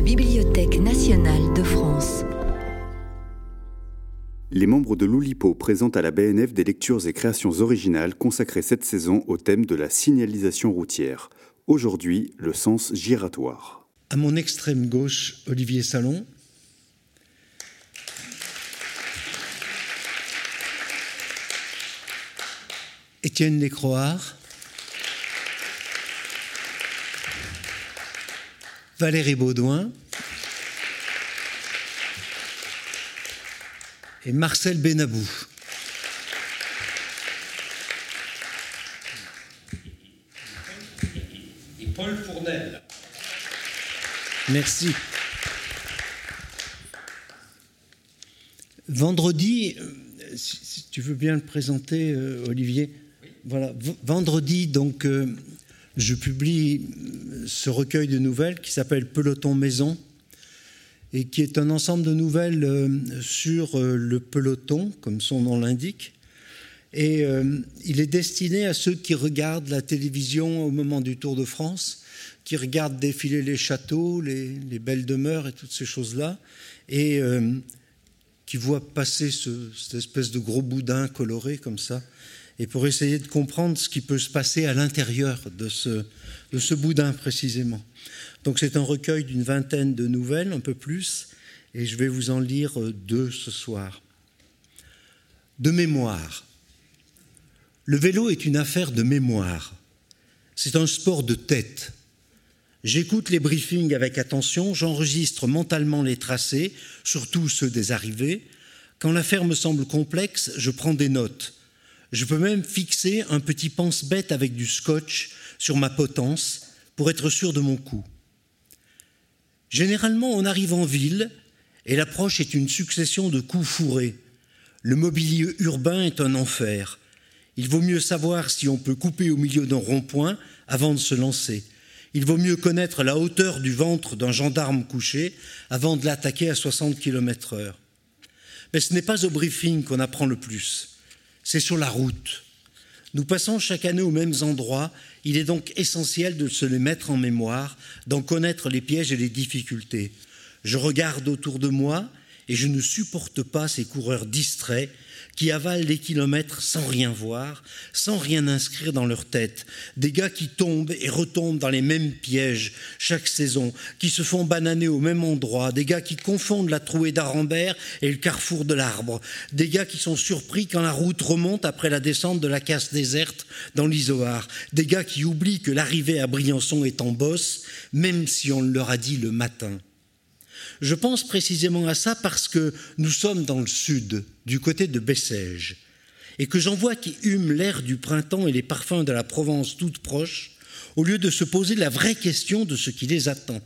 la Bibliothèque nationale de France. Les membres de l'Oulipo présentent à la BNF des lectures et créations originales consacrées cette saison au thème de la signalisation routière. Aujourd'hui, le sens giratoire. À mon extrême gauche, Olivier Salon. Étienne Lécroard. Valérie Baudouin. et Marcel Benabou. Et Paul Fournel. Merci. Vendredi, euh, si tu veux bien le présenter, euh, Olivier. Voilà, vendredi, donc, euh, je publie ce recueil de nouvelles qui s'appelle Peloton Maison et qui est un ensemble de nouvelles euh, sur euh, le peloton, comme son nom l'indique. Et euh, il est destiné à ceux qui regardent la télévision au moment du Tour de France, qui regardent défiler les châteaux, les, belles demeures et toutes ces choses-là, et qui voient passer cette espèce de gros boudin coloré comme ça, et pour essayer de comprendre ce qui peut se passer à l'intérieur de ce, de ce boudin précisément. Donc c'est un recueil d'une vingtaine de nouvelles, un peu plus, et je vais vous en lire euh, deux ce soir. De mémoire. Le vélo est une affaire de mémoire. C'est un sport de tête. J'écoute les briefings avec attention, j'enregistre mentalement les tracés, surtout ceux des arrivées. Quand l'affaire me semble complexe, je prends des notes. Je peux même fixer un petit pense-bête avec du scotch sur ma potence pour être sûr de mon coup. Généralement, on arrive en ville et l'approche est une succession de coups fourrés. Le mobilier urbain est un enfer. Il vaut mieux savoir si on peut couper au milieu d'un rond-point avant de se lancer. Il vaut mieux connaître la hauteur du ventre d'un gendarme couché avant de l'attaquer à 60 km heure. Mais ce n'est pas au briefing qu'on apprend le plus, c'est sur la route. Nous passons chaque année aux mêmes endroits, il est donc essentiel de se les mettre en mémoire, d'en connaître les pièges et les difficultés. Je regarde autour de moi et je ne supporte pas ces coureurs distraits qui avalent les kilomètres sans rien voir, sans rien inscrire dans leur tête, des gars qui tombent et retombent dans les mêmes pièges chaque saison, qui se font bananer au même endroit, des gars qui confondent la trouée d'Arambert et le carrefour de l'arbre, des gars qui sont surpris quand la route remonte après la descente de la casse déserte dans l'Isoar, des gars qui oublient que l'arrivée à Briançon est en bosse, même si on leur a dit le matin. Je pense précisément à ça parce que nous sommes dans le sud, du côté de Bessèges, et que j'en vois qui hument l'air du printemps et les parfums de la Provence toute proche, au lieu de se poser la vraie question de ce qui les attend.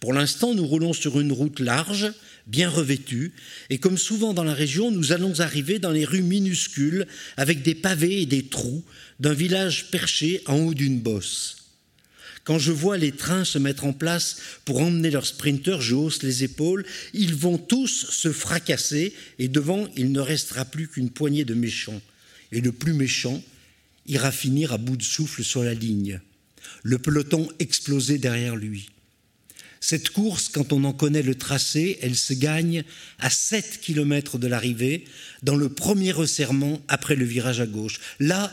Pour l'instant, nous roulons sur une route large, bien revêtue, et comme souvent dans la région, nous allons arriver dans les rues minuscules, avec des pavés et des trous, d'un village perché en haut d'une bosse. Quand je vois les trains se mettre en place pour emmener leurs sprinteurs, je hausse les épaules. Ils vont tous se fracasser et devant, il ne restera plus qu'une poignée de méchants. Et le plus méchant ira finir à bout de souffle sur la ligne. Le peloton explosé derrière lui. Cette course, quand on en connaît le tracé, elle se gagne à 7 km de l'arrivée, dans le premier resserrement après le virage à gauche. Là,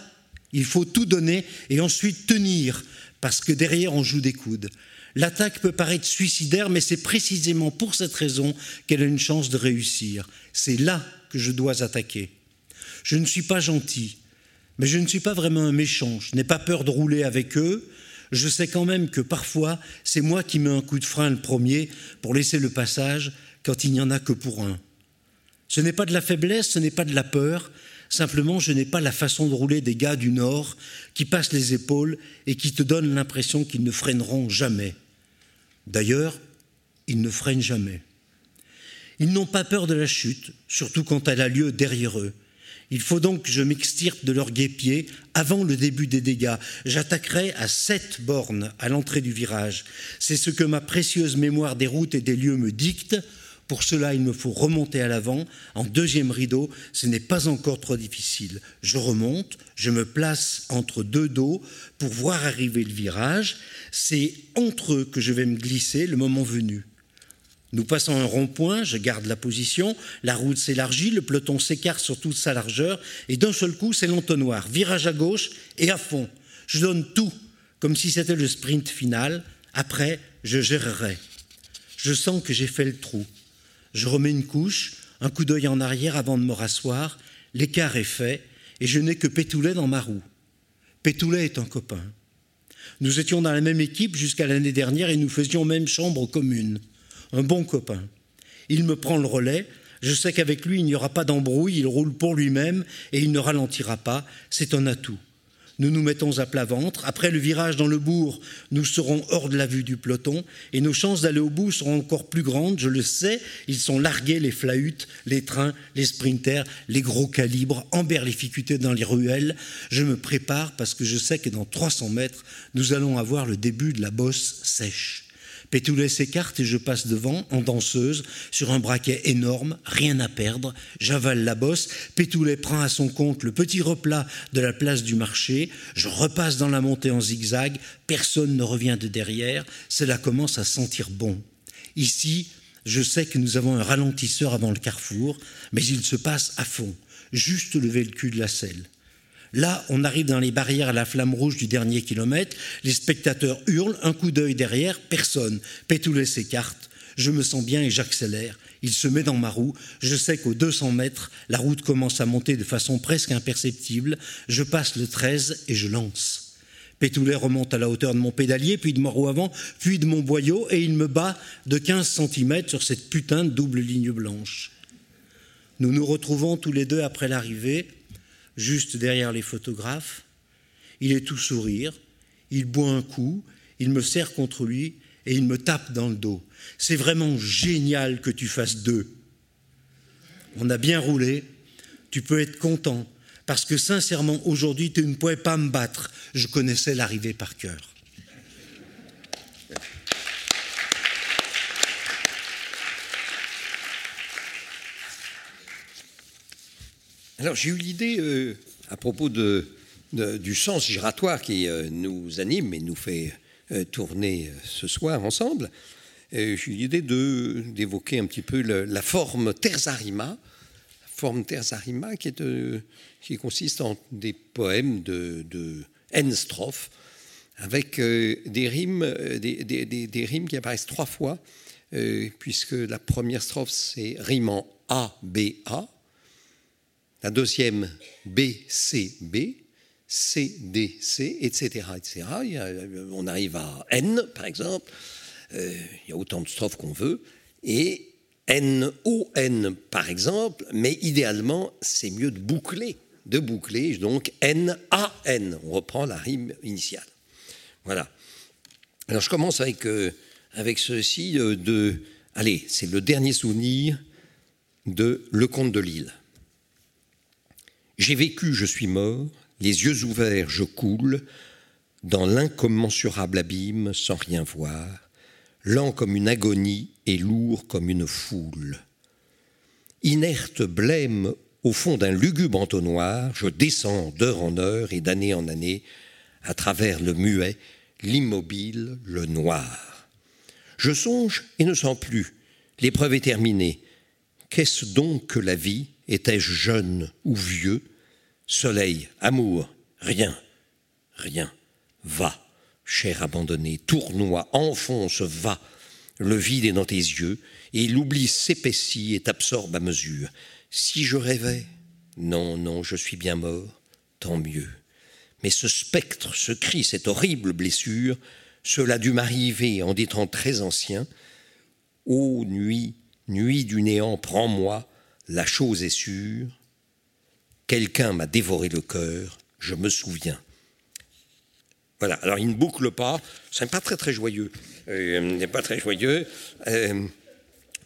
il faut tout donner et ensuite tenir parce que derrière on joue des coudes. L'attaque peut paraître suicidaire, mais c'est précisément pour cette raison qu'elle a une chance de réussir. C'est là que je dois attaquer. Je ne suis pas gentil, mais je ne suis pas vraiment un méchant. Je n'ai pas peur de rouler avec eux. Je sais quand même que parfois, c'est moi qui mets un coup de frein le premier pour laisser le passage quand il n'y en a que pour un. Ce n'est pas de la faiblesse, ce n'est pas de la peur, Simplement, je n'ai pas la façon de rouler des gars du Nord qui passent les épaules et qui te donnent l'impression qu'ils ne freineront jamais. D'ailleurs, ils ne freinent jamais. Ils n'ont pas peur de la chute, surtout quand elle a lieu derrière eux. Il faut donc que je m'extirpe de leur guépier avant le début des dégâts. J'attaquerai à sept bornes à l'entrée du virage. C'est ce que ma précieuse mémoire des routes et des lieux me dicte, pour cela, il me faut remonter à l'avant. En deuxième rideau, ce n'est pas encore trop difficile. Je remonte, je me place entre deux dos pour voir arriver le virage. C'est entre eux que je vais me glisser le moment venu. Nous passons un rond-point, je garde la position, la route s'élargit, le peloton s'écarte sur toute sa largeur, et d'un seul coup, c'est l'entonnoir. Virage à gauche et à fond. Je donne tout, comme si c'était le sprint final. Après, je gérerai. Je sens que j'ai fait le trou. Je remets une couche, un coup d'œil en arrière avant de me rasseoir. L'écart est fait, et je n'ai que Pétoulet dans ma roue. Pétoulet est un copain. Nous étions dans la même équipe jusqu'à l'année dernière et nous faisions même chambre commune un bon copain. Il me prend le relais, je sais qu'avec lui il n'y aura pas d'embrouille, il roule pour lui-même et il ne ralentira pas, c'est un atout. Nous nous mettons à plat ventre. Après le virage dans le bourg, nous serons hors de la vue du peloton et nos chances d'aller au bout seront encore plus grandes. Je le sais, ils sont largués, les flahutes, les trains, les sprinters, les gros calibres, emberlificutés dans les ruelles. Je me prépare parce que je sais que dans 300 mètres, nous allons avoir le début de la bosse sèche. Pétoulet s'écarte et je passe devant, en danseuse, sur un braquet énorme, rien à perdre. J'avale la bosse. Pétoulet prend à son compte le petit replat de la place du marché. Je repasse dans la montée en zigzag. Personne ne revient de derrière. Cela commence à sentir bon. Ici, je sais que nous avons un ralentisseur avant le carrefour, mais il se passe à fond. Juste lever le cul de la selle. Là, on arrive dans les barrières à la flamme rouge du dernier kilomètre. Les spectateurs hurlent, un coup d'œil derrière, personne. Pétoulet s'écarte. Je me sens bien et j'accélère. Il se met dans ma roue. Je sais qu'aux 200 mètres, la route commence à monter de façon presque imperceptible. Je passe le 13 et je lance. Pétoulet remonte à la hauteur de mon pédalier, puis de mon roue avant, puis de mon boyau, et il me bat de 15 cm sur cette putain de double ligne blanche. Nous nous retrouvons tous les deux après l'arrivée, juste derrière les photographes. Il est tout sourire, il boit un coup, il me serre contre lui et il me tape dans le dos. C'est vraiment génial que tu fasses deux. On a bien roulé, tu peux être content, parce que sincèrement, aujourd'hui, tu ne pouvais pas me battre. Je connaissais l'arrivée par cœur. Alors j'ai eu l'idée, euh, à propos de, du sens giratoire qui euh, nous anime et nous fait euh, tourner ce soir ensemble, j'ai eu l'idée d'évoquer un petit peu la forme terzarima, forme terzarima qui, est, qui consiste en des poèmes de, de N strophes, avec des, rimes, des, des, des, rimes qui apparaissent trois fois, puisque la première strophe c'est rime en A, B, A, la deuxième BCB, CDC, etc., etc. on arrive à N, par exemple, euh, il y a autant de strophes qu'on veut, et NON, par exemple, mais idéalement, c'est mieux de boucler, de boucler, donc NAN, on reprend la rime initiale. Voilà. Alors je commence avec, euh, avec ceci euh, de... Allez, c'est le dernier souvenir de Le Comte de Lille. J'ai vécu, je suis mort, les yeux ouverts, je coule, dans l'incommensurable abîme sans rien voir, lent comme une agonie et lourd comme une foule. Inerte blême au fond d'un lugubre entonnoir, je descends d'heure en heure et d'année en année, à travers le muet, l'immobile, le noir. Je songe et ne sens plus. L'épreuve est terminée. Qu'est-ce donc que la vie? Étais-je jeune ou vieux? Soleil, amour, rien, rien. Va, cher abandonné, tournoie, enfonce, va. Le vide est dans tes yeux, et l'oubli s'épaissit et t'absorbe à mesure. Si je rêvais, non, non, je suis bien mort, tant mieux. Mais ce spectre, ce cri, cette horrible blessure, cela dut m'arriver en des temps très anciens. Ô nuit, nuit du néant, prends-moi, la chose est sûre, Quelqu'un m'a dévoré le cœur, je me souviens. Voilà, alors il ne boucle pas, c'est pas très très joyeux. Euh, pas très joyeux. Euh,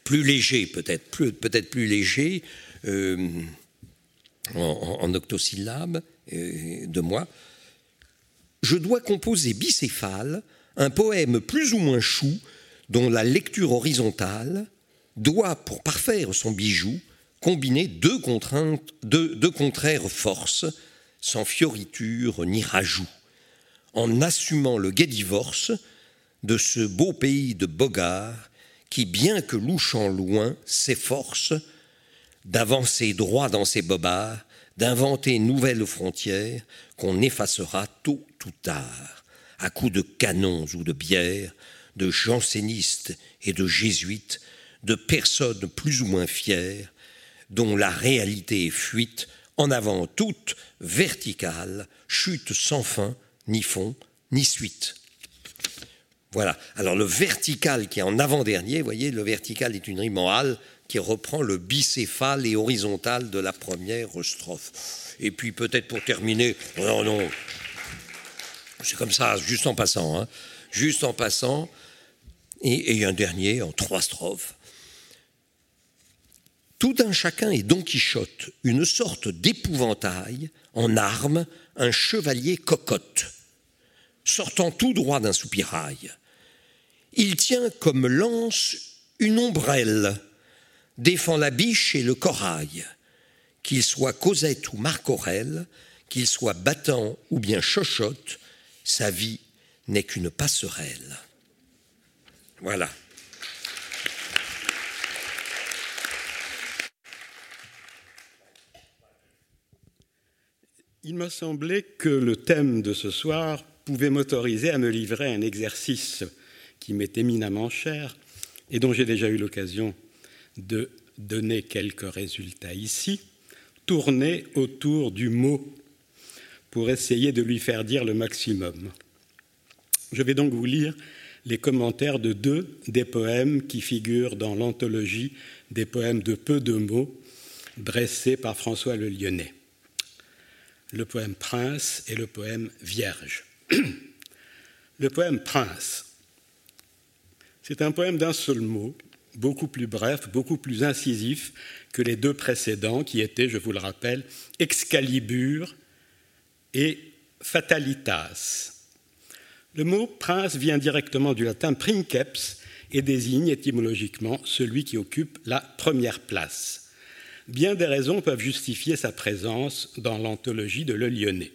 plus léger peut-être, peut-être plus léger, euh, en, en, octosyllabes de moi. Je dois composer bicéphale un poème plus ou moins chou dont la lecture horizontale doit, pour parfaire son bijou, combiner deux, contraires forces, sans fioriture ni rajout, en assumant le gai divorce de ce beau pays de Bogart qui, bien que louchant loin, s'efforce d'avancer droit dans ses bobards, d'inventer nouvelles frontières qu'on effacera tôt ou tard, à coups de canons ou de bières, de jansénistes et de jésuites, de personnes plus ou moins fières, dont la réalité est fuite, en avant toute verticale, chute sans fin, ni fond, ni suite. Voilà. Alors le vertical qui est en avant-dernier, vous voyez, le vertical est une rime en hal qui reprend le bicéphale et horizontal de la première strophe. Et puis peut-être pour terminer, non, non, c'est comme ça, juste en passant, hein, juste en passant, et, et un dernier en trois strophes. Tout un chacun est Don Quichotte, une sorte d'épouvantail en armes, un chevalier cocotte, sortant tout droit d'un soupirail. Il tient comme lance une ombrelle, défend la biche et le corail. Qu'il soit Cosette ou Marc Aurel, qu'il soit battant ou bien chochotte, sa vie n'est qu'une passerelle. Voilà. Il m'a semblé que le thème de ce soir pouvait m'autoriser à me livrer un exercice qui m'est éminemment cher et dont j'ai déjà eu l'occasion de donner quelques résultats ici, tourner autour du mot pour essayer de lui faire dire le maximum. Je vais donc vous lire les commentaires de deux des poèmes qui figurent dans l'anthologie des poèmes de peu de mots dressés par François le Lyonnais le poème Prince et le poème Vierge. le poème Prince, c'est un poème d'un seul mot, beaucoup plus bref, beaucoup plus incisif que les deux précédents qui étaient, je vous le rappelle, Excalibur et Fatalitas. Le mot prince vient directement du latin princeps et désigne étymologiquement celui qui occupe la première place bien des raisons peuvent justifier sa présence dans l'anthologie de Le Lyonnais.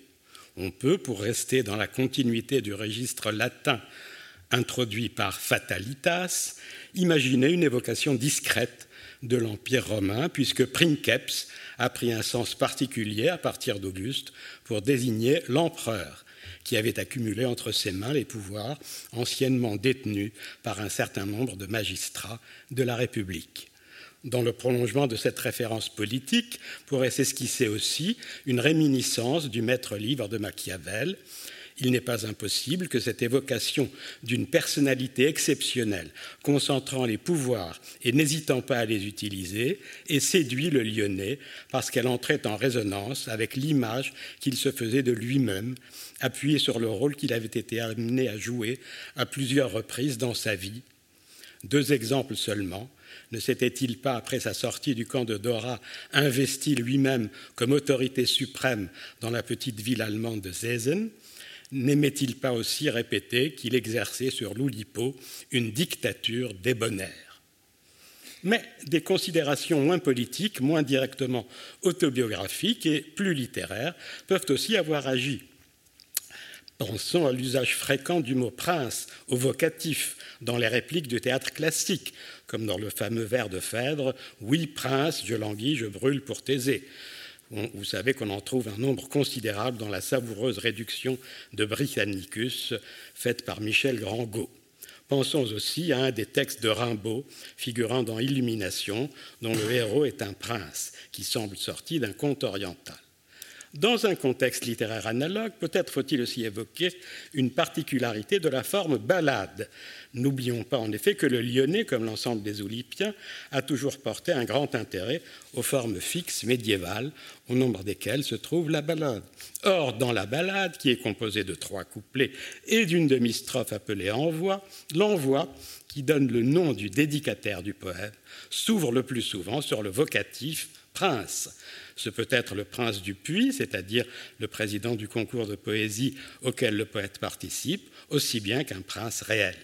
On peut, pour rester dans la continuité du registre latin introduit par Fatalitas, imaginer une évocation discrète de l'Empire romain, puisque princeps a pris un sens particulier à partir d'Auguste pour désigner l'empereur qui avait accumulé entre ses mains les pouvoirs anciennement détenus par un certain nombre de magistrats de la République. Dans le prolongement de cette référence politique pourrait s'esquisser aussi une réminiscence du maître livre de Machiavel. Il n'est pas impossible que cette évocation d'une personnalité exceptionnelle, concentrant les pouvoirs et n'hésitant pas à les utiliser, ait séduit le Lyonnais parce qu'elle entrait en résonance avec l'image qu'il se faisait de lui-même, appuyé sur le rôle qu'il avait été amené à jouer à plusieurs reprises dans sa vie. Deux exemples seulement ne s'était-il pas, après sa sortie du camp de Dora, investi lui-même comme autorité suprême dans la petite ville allemande de Zezen N'aimait-il pas aussi répéter qu'il exerçait sur l'Oulipo une dictature débonnaire? Mais des considérations moins politiques, moins directement autobiographiques et plus littéraires peuvent aussi avoir agi. Pensons à l'usage fréquent du mot prince au vocatif dans les répliques du théâtre classique, comme dans le fameux vers de Phèdre Oui, prince, je languis, je brûle pour Thésée. Vous savez qu'on en trouve un nombre considérable dans la savoureuse réduction de Britannicus faite par Michel Grangot. Pensons aussi à un des textes de Rimbaud figurant dans Illumination, dont le héros est un prince qui semble sorti d'un conte oriental. Dans un contexte littéraire analogue, peut-être faut-il aussi évoquer une particularité de la forme ballade. N'oublions pas en effet que le lyonnais, comme l'ensemble des Oulipiens, a toujours porté un grand intérêt aux formes fixes médiévales, au nombre desquelles se trouve la ballade. Or, dans la ballade, qui est composée de trois couplets et d'une demi-strophe appelée envoi, l'envoi, qui donne le nom du dédicataire du poème, s'ouvre le plus souvent sur le vocatif prince ce peut être le prince du puits, c'est-à-dire le président du concours de poésie auquel le poète participe, aussi bien qu'un prince réel.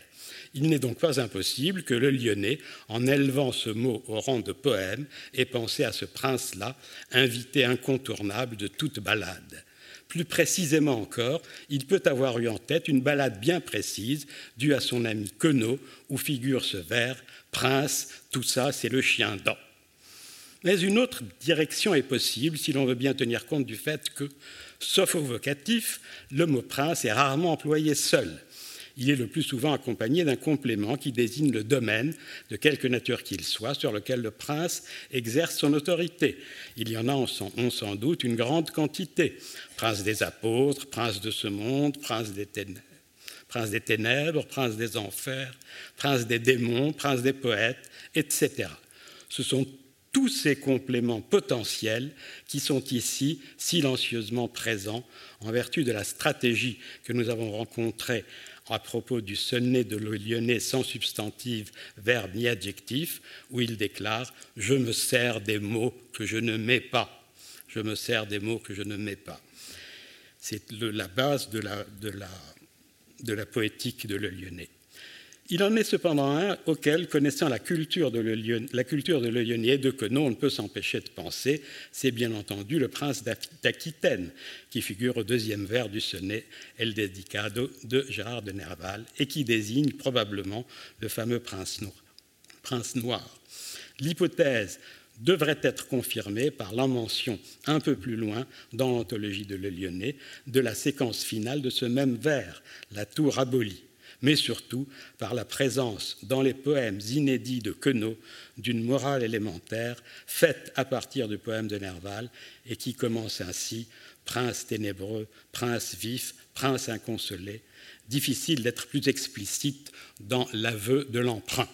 Il n'est donc pas impossible que le Lyonnais, en élevant ce mot au rang de poème, ait pensé à ce prince-là, invité incontournable de toute balade. Plus précisément encore, il peut avoir eu en tête une balade bien précise due à son ami Queneau, où figure ce vers Prince, tout ça, c'est le chien dent. Mais une autre direction est possible si l'on veut bien tenir compte du fait que, sauf au vocatif, le mot prince est rarement employé seul. Il est le plus souvent accompagné d'un complément qui désigne le domaine, de quelque nature qu'il soit, sur lequel le prince exerce son autorité. Il y en a, on sans doute, une grande quantité. Prince des apôtres, prince de ce monde, prince des ténèbres prince des ténèbres, prince des enfers, prince des démons, prince des poètes, etc. Ce sont tous ces compléments potentiels qui sont ici silencieusement présents en vertu de la stratégie que nous avons rencontrée à propos du sonnet de lyonnais sans substantif, verbe ni adjectif, où il déclare Je me sers des mots que je ne mets pas. Je me sers des mots que je ne mets pas. C'est la base de la, de, la, de la, poétique de Le Lyonnais. Il en est cependant un auquel, connaissant la culture de Le, Lyonnais de que non, on ne peut s'empêcher de penser, c'est bien entendu le prince d'Aquitaine, qui figure au deuxième vers du sonnet El Dedicado de Gérard de Nerval, et qui désigne probablement le fameux prince noir. Prince noir. L'hypothèse devrait être confirmée par la mention un peu plus loin dans l'anthologie de Le Lyonnais de la séquence finale de ce même vers, la tour abolie mais surtout par la présence dans les poèmes inédits de Queneau d'une morale élémentaire faite à partir du poème de Nerval et qui commence ainsi Prince ténébreux, prince vif, prince inconsolé. Difficile d'être plus explicite dans l'aveu de l'emprunt.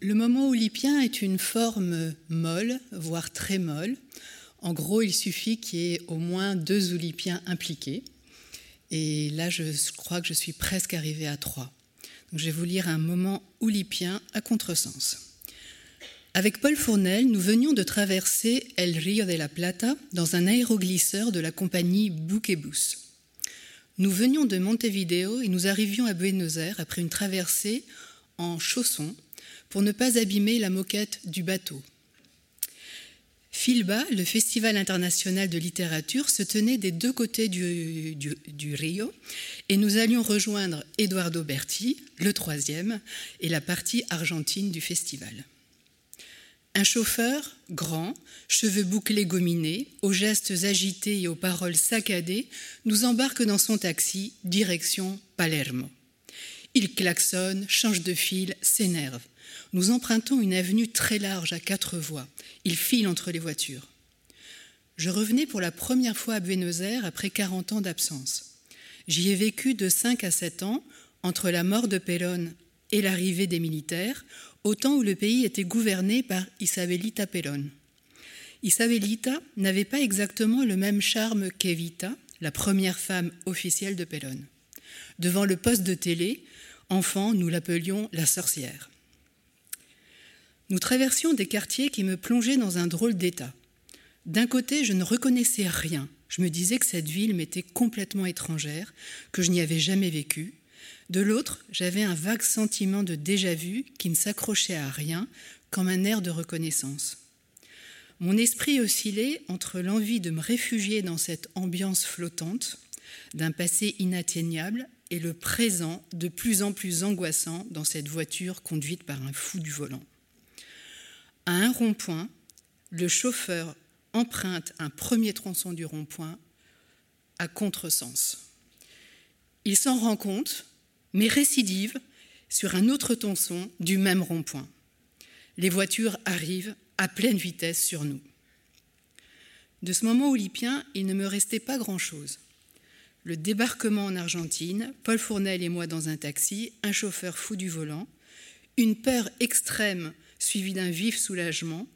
Le moment olypien est une forme molle, voire très molle. En gros, il suffit qu'il y ait au moins deux oulipiens impliqués. Et là, je crois que je suis presque arrivée à trois. Donc, je vais vous lire un moment oulipien à contresens. Avec Paul Fournel, nous venions de traverser El Rio de la Plata dans un aéroglisseur de la compagnie Buquebus. Nous venions de Montevideo et nous arrivions à Buenos Aires après une traversée en chaussons pour ne pas abîmer la moquette du bateau. Filba, le Festival international de littérature, se tenait des deux côtés du, Rio et nous allions rejoindre Eduardo Berti, le troisième, et la partie argentine du festival. Un chauffeur, grand, cheveux bouclés gominés, aux gestes agités et aux paroles saccadées, nous embarque dans son taxi, direction Palermo. Il klaxonne, change de fil, s'énerve. Nous empruntons une avenue très large à quatre voies. Il file entre les voitures. Je revenais pour la première fois à Buenos Aires après 40 ans d'absence. J'y ai vécu de 5 à 7 ans, entre la mort de Perón et l'arrivée des militaires, au temps où le pays était gouverné par Isabelita Perón. Isabelita n'avait pas exactement le même charme qu'Evita, la première femme officielle de Perón. Devant le poste de télé, enfant, nous l'appelions la sorcière. Nous traversions des quartiers qui me plongeaient dans un drôle d'état. D'un côté, je ne reconnaissais rien. Je me disais que cette ville m'était complètement étrangère, que je n'y avais jamais vécu. De l'autre, j'avais un vague sentiment de déjà-vu qui ne s'accrochait à rien, comme un air de reconnaissance. Mon esprit oscillait entre l'envie de me réfugier dans cette ambiance flottante, d'un passé inatteignable, et le présent de plus en plus angoissant dans cette voiture conduite par un fou du volant. À un rond-point, le chauffeur emprunte un premier tronçon du rond-point à contresens. Il s'en rend compte, mais récidive sur un autre tronçon du même rond-point. Les voitures arrivent à pleine vitesse sur nous. De ce moment olympien, il ne me restait pas grand-chose. Le débarquement en Argentine, Paul Fournel et moi dans un taxi, un chauffeur fou du volant, une peur extrême suivi d'un vif soulagement,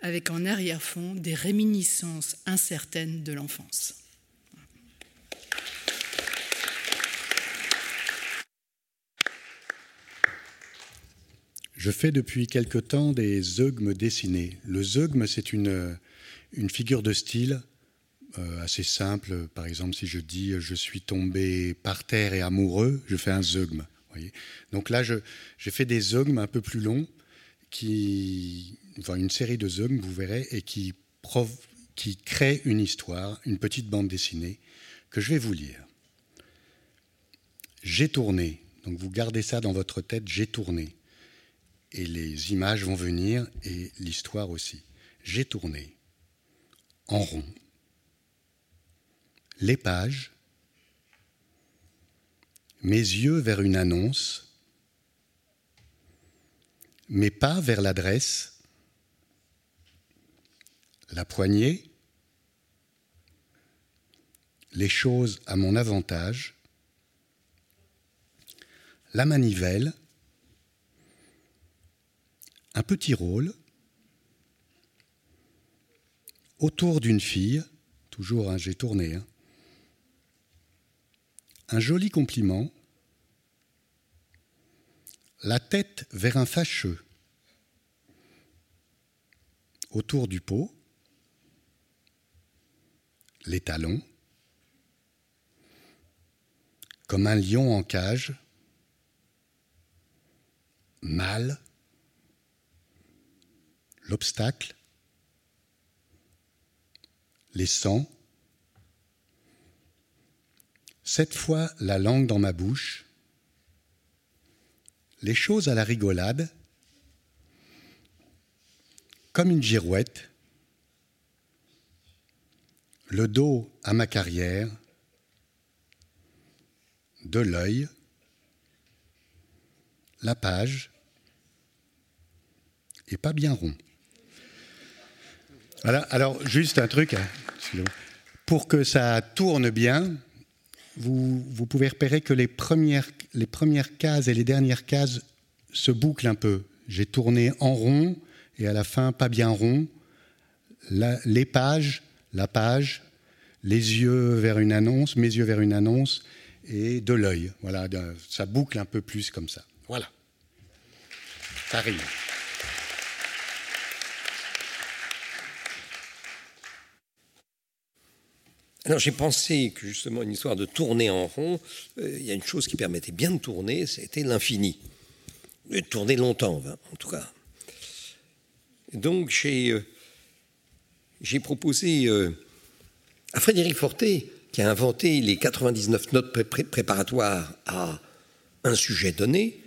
avec en arrière-fond des réminiscences incertaines de l'enfance. Je fais depuis quelque temps des zeugmes dessinés. Le zeugme, c'est une, une figure de style euh, assez simple. Par exemple, si je dis je suis tombé par terre et amoureux, je fais un zeugme. Donc là, j'ai fait des zeugmes un peu plus longs, qui, une série de zeugmes, vous verrez, et qui, qui créent une histoire, une petite bande dessinée, que je vais vous lire. J'ai tourné, donc vous gardez ça dans votre tête, j'ai tourné. Et les images vont venir et l'histoire aussi. J'ai tourné en rond. Les pages, mes yeux vers une annonce, mes pas vers l'adresse, la poignée, les choses à mon avantage, la manivelle, un petit rôle autour d'une fille, toujours hein, j'ai tourné, hein, un joli compliment, la tête vers un fâcheux, autour du pot, les talons, comme un lion en cage, mal, l'obstacle, les sangs, cette fois la langue dans ma bouche, les choses à la rigolade, comme une girouette, le dos à ma carrière, de l'œil, la page, et pas bien rond. Voilà, alors juste un truc, hein, pour que ça tourne bien, vous, pouvez repérer que les premières, les premières cases et les dernières cases se bouclent un peu. J'ai tourné en rond et à la fin pas bien rond. les pages, la page, les yeux vers une annonce, mes yeux vers une annonce et de l'œil. Voilà, ça boucle un peu plus comme ça. Voilà. Ça arrive. Alors j'ai pensé que justement une histoire de tourner en rond, euh, il y a une chose qui permettait bien de tourner, c'était l'infini. De tourner longtemps, en tout cas. Donc j'ai euh, proposé euh, à Frédéric Forté, qui a inventé les 99 notes préparatoires à un sujet donné,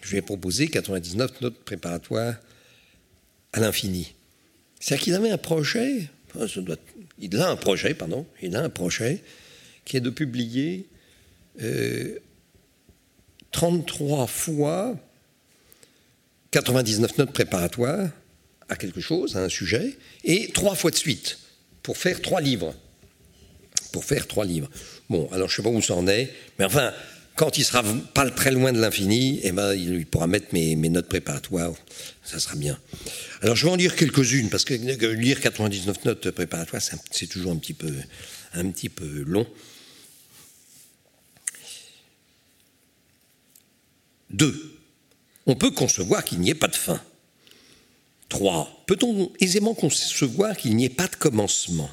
je vais proposer 99 notes préparatoires à l'infini. C'est-à-dire qu'il avait un projet, il a un projet, pardon, il a un projet qui est de publier 33 euh, fois 99 notes préparatoires à quelque chose, à un sujet, et trois fois de suite, pour faire trois livres. Pour faire trois livres. Bon, alors je ne sais pas où ça en est, mais enfin, quand il sera pas très loin de l'infini, eh ben, il pourra mettre mes, notes préparatoires. Ça sera bien. Alors, je vais en lire quelques-unes, parce que lire 99 notes préparatoires, c'est toujours un petit peu, un petit peu long. Deux, on peut concevoir qu'il n'y ait pas de fin. Trois, peut-on aisément concevoir qu'il n'y ait pas de commencement?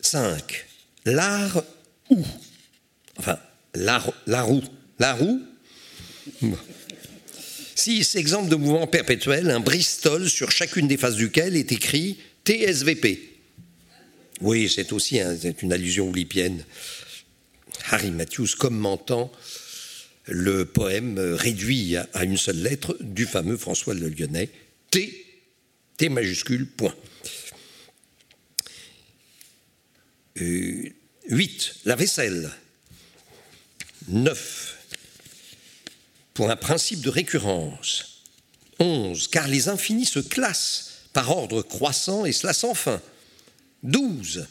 Cinq, l'art où? Enfin, la, roue. La roue Six, exemple de mouvement perpétuel, un Bristol sur chacune des faces duquel est écrit TSVP. Oui, c'est aussi une allusion oulipienne. Harry Matthews commentant le poème réduit à une seule lettre du fameux François Le Lyonnais, T, T majuscule, point. 8. Euh, la vaisselle. 9. Pour un principe de récurrence. 11. Car les infinis se classent par ordre croissant et cela sans fin. 12.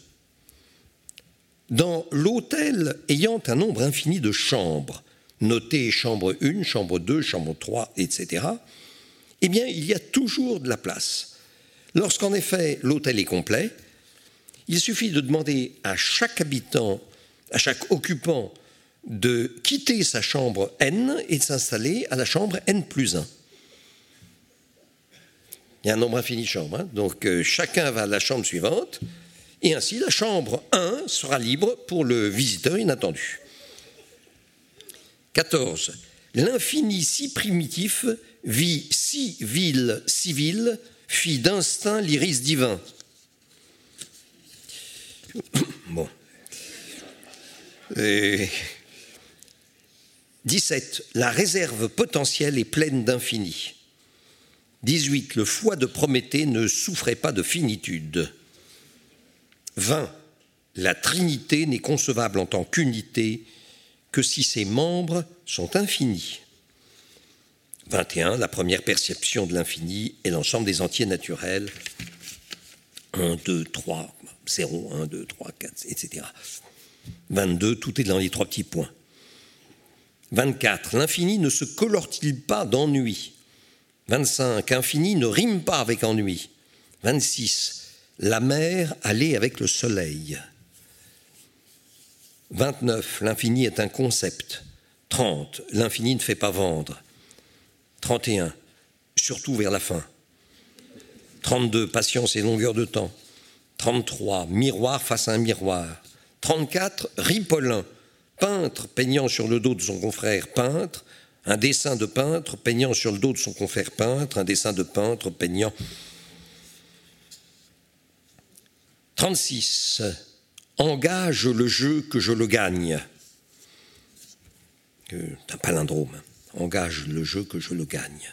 Dans l'hôtel ayant un nombre infini de chambres, notées chambre 1, chambre 2, chambre 3, etc., eh bien, il y a toujours de la place. Lorsqu'en effet l'hôtel est complet, il suffit de demander à chaque habitant, à chaque occupant de quitter sa chambre n et de s'installer à la chambre n plus 1. Il y a un nombre infini de chambres, hein. donc euh, chacun va à la chambre suivante, et ainsi la chambre 1 sera libre pour le visiteur inattendu. 14. L'infini si primitif vit si ville civile, fit d'instinct l'iris divin. Bon. 17. La réserve potentielle est pleine d'infini. 18. Le foie de Prométhée ne souffrait pas de finitude. 20. La Trinité n'est concevable en tant qu'unité que si ses membres sont infinis. 21. La première perception de l'infini est l'ensemble des entiers naturels. 1, 2, 3, 0, 1, 2, 3, 4, etc. 22. Tout est dans les trois petits points. 24. L'infini ne se colore-t-il pas d'ennui? 25. Infini ne rime pas avec ennui. 26. La mer allait avec le soleil. 29. L'infini est un concept. 30. L'infini ne fait pas vendre. 31. Surtout vers la fin. 32. Patience et longueur de temps. 33. Miroir face à un miroir. 34. Ripollin. Peintre peignant sur le dos de son confrère peintre. Un dessin de peintre peignant sur le dos de son confrère peintre. Un dessin de peintre peignant. 36 engage le jeu que je le gagne. C'est un palindrome. Engage le jeu que je le gagne.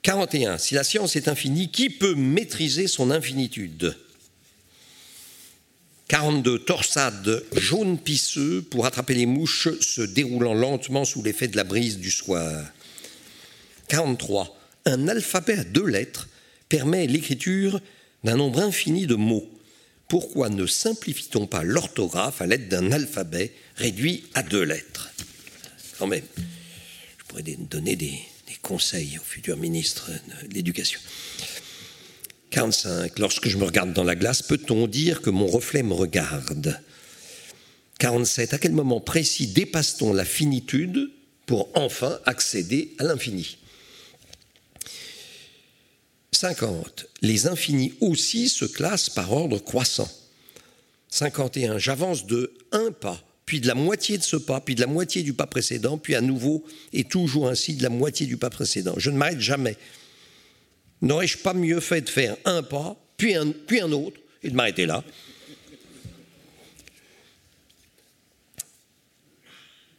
41. Si la science est infinie, qui peut maîtriser son infinitude? 42. Torsade jaune pisseux pour attraper les mouches se déroulant lentement sous l'effet de la brise du soir. 43. Un alphabet à deux lettres permet l'écriture d'un nombre infini de mots. Pourquoi ne simplifie-t-on pas l'orthographe à l'aide d'un alphabet réduit à deux lettres? Quand même, je pourrais donner des conseils au futur ministre de l'Éducation. 45. Lorsque je me regarde dans la glace, peut-on dire que mon reflet me regarde? 47. À quel moment précis dépasse-t-on la finitude pour enfin accéder à l'infini? 50. Les infinis aussi se classent par ordre croissant. 51. J'avance de un pas, puis de la moitié de ce pas, puis de la moitié du pas précédent, puis à nouveau et toujours ainsi de la moitié du pas précédent. Je ne m'arrête jamais. N'aurais-je pas mieux fait de faire un pas, puis un, autre, et de m'arrêter là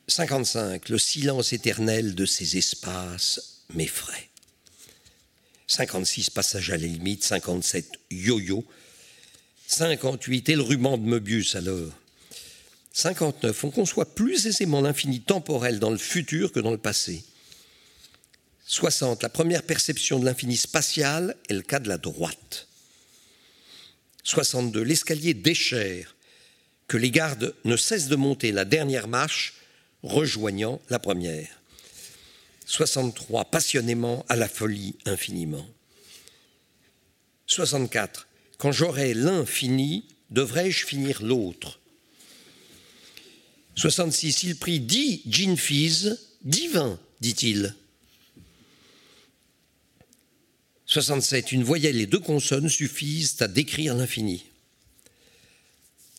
55. Le silence éternel de ces espaces m'effraie. 56 passage à la limite, 57 yo-yo, 58 et le ruban de Möbius alors. 59 on conçoit plus aisément l'infini temporel dans le futur que dans le passé. 60 la première perception de l'infini spatial est le cas de la droite. 62 l'escalier déchère que les gardes ne cessent de monter la dernière marche rejoignant la première. 63, passionnément à la folie infiniment. 64, quand j'aurai l'un fini, devrais-je finir l'autre? 66, il prit dix gin fizz, dix vins, dit-il. 67, une voyelle et deux consonnes suffisent à décrire l'infini.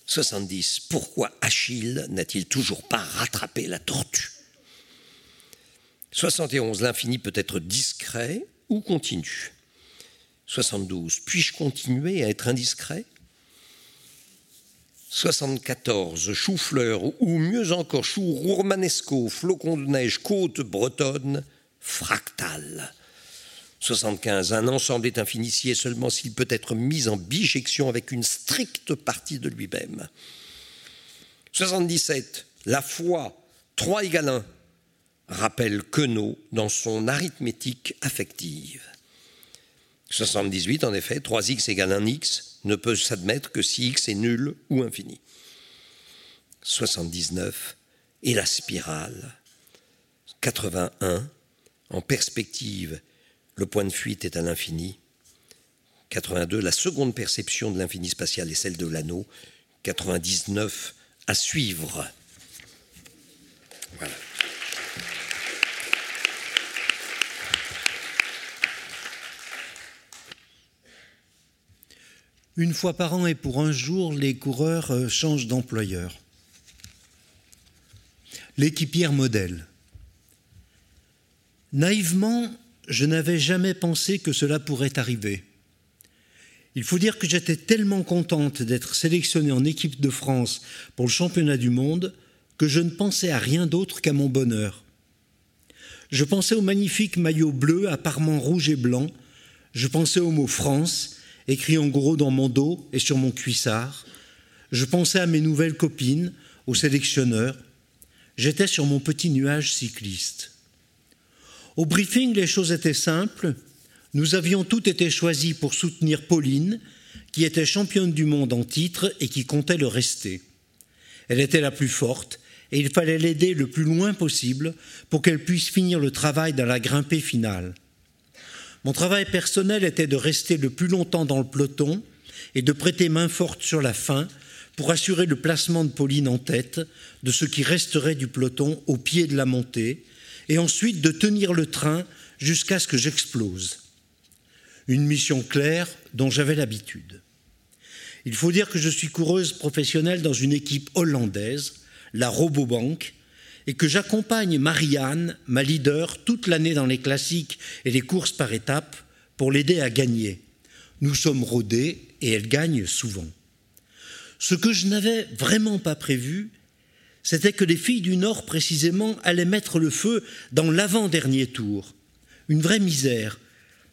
70, pourquoi Achille n'a-t-il toujours pas rattrapé la tortue? 71. L'infini peut être discret ou continu. 72. Puis-je continuer à être indiscret? 74. Chou-fleur ou mieux encore chou romanesco, flocon de neige, côte bretonne, fractale. 75. Un ensemble est infinicié seulement s'il peut être mis en bijection avec une stricte partie de lui-même. 77. La foi, 3 égale 1, rappelle Queneau dans son arithmétique affective. 78, en effet, 3x égale 1x ne peut s'admettre que si x est nul ou infini. 79, et la spirale. 81, en perspective, le point de fuite est à l'infini. 82, la seconde perception de l'infini spatial est celle de l'anneau. 99, à suivre. Voilà. Une fois par an et pour un jour, les coureurs euh, changent d'employeur. l'équipière modèle. Naïvement, je n'avais jamais pensé que cela pourrait arriver. Il faut dire que j'étais tellement contente d'être sélectionnée en équipe de France pour le championnat du monde que je ne pensais à rien d'autre qu'à mon bonheur. Je pensais au magnifique maillot bleu à parements rouge et blanc, je pensais au mot France, écrit en gros dans mon dos et sur mon cuissard, je pensais à mes nouvelles copines, aux sélectionneurs, j'étais sur mon petit nuage cycliste. Au briefing, les choses étaient simples. Nous avions toutes été choisis pour soutenir Pauline, qui était championne du monde en titre et qui comptait le rester. Elle était la plus forte et il fallait l'aider le plus loin possible pour qu'elle puisse finir le travail dans la grimpée finale. Mon travail personnel était de rester le plus longtemps dans le peloton et de prêter main forte sur la fin pour assurer le placement de Pauline en tête de ce qui resterait du peloton au pied de la montée et ensuite de tenir le train jusqu'à ce que j'explose. Une mission claire dont j'avais l'habitude. Il faut dire que je suis coureuse professionnelle dans une équipe hollandaise, la Robobank, et que j'accompagne Marianne, ma leader, toute l'année dans les classiques et les courses par étapes pour l'aider à gagner. Nous sommes rodés et elle gagne souvent. Ce que je n'avais vraiment pas prévu, c'était que les filles du Nord, précisément, allaient mettre le feu dans l'avant-dernier tour. Une vraie misère.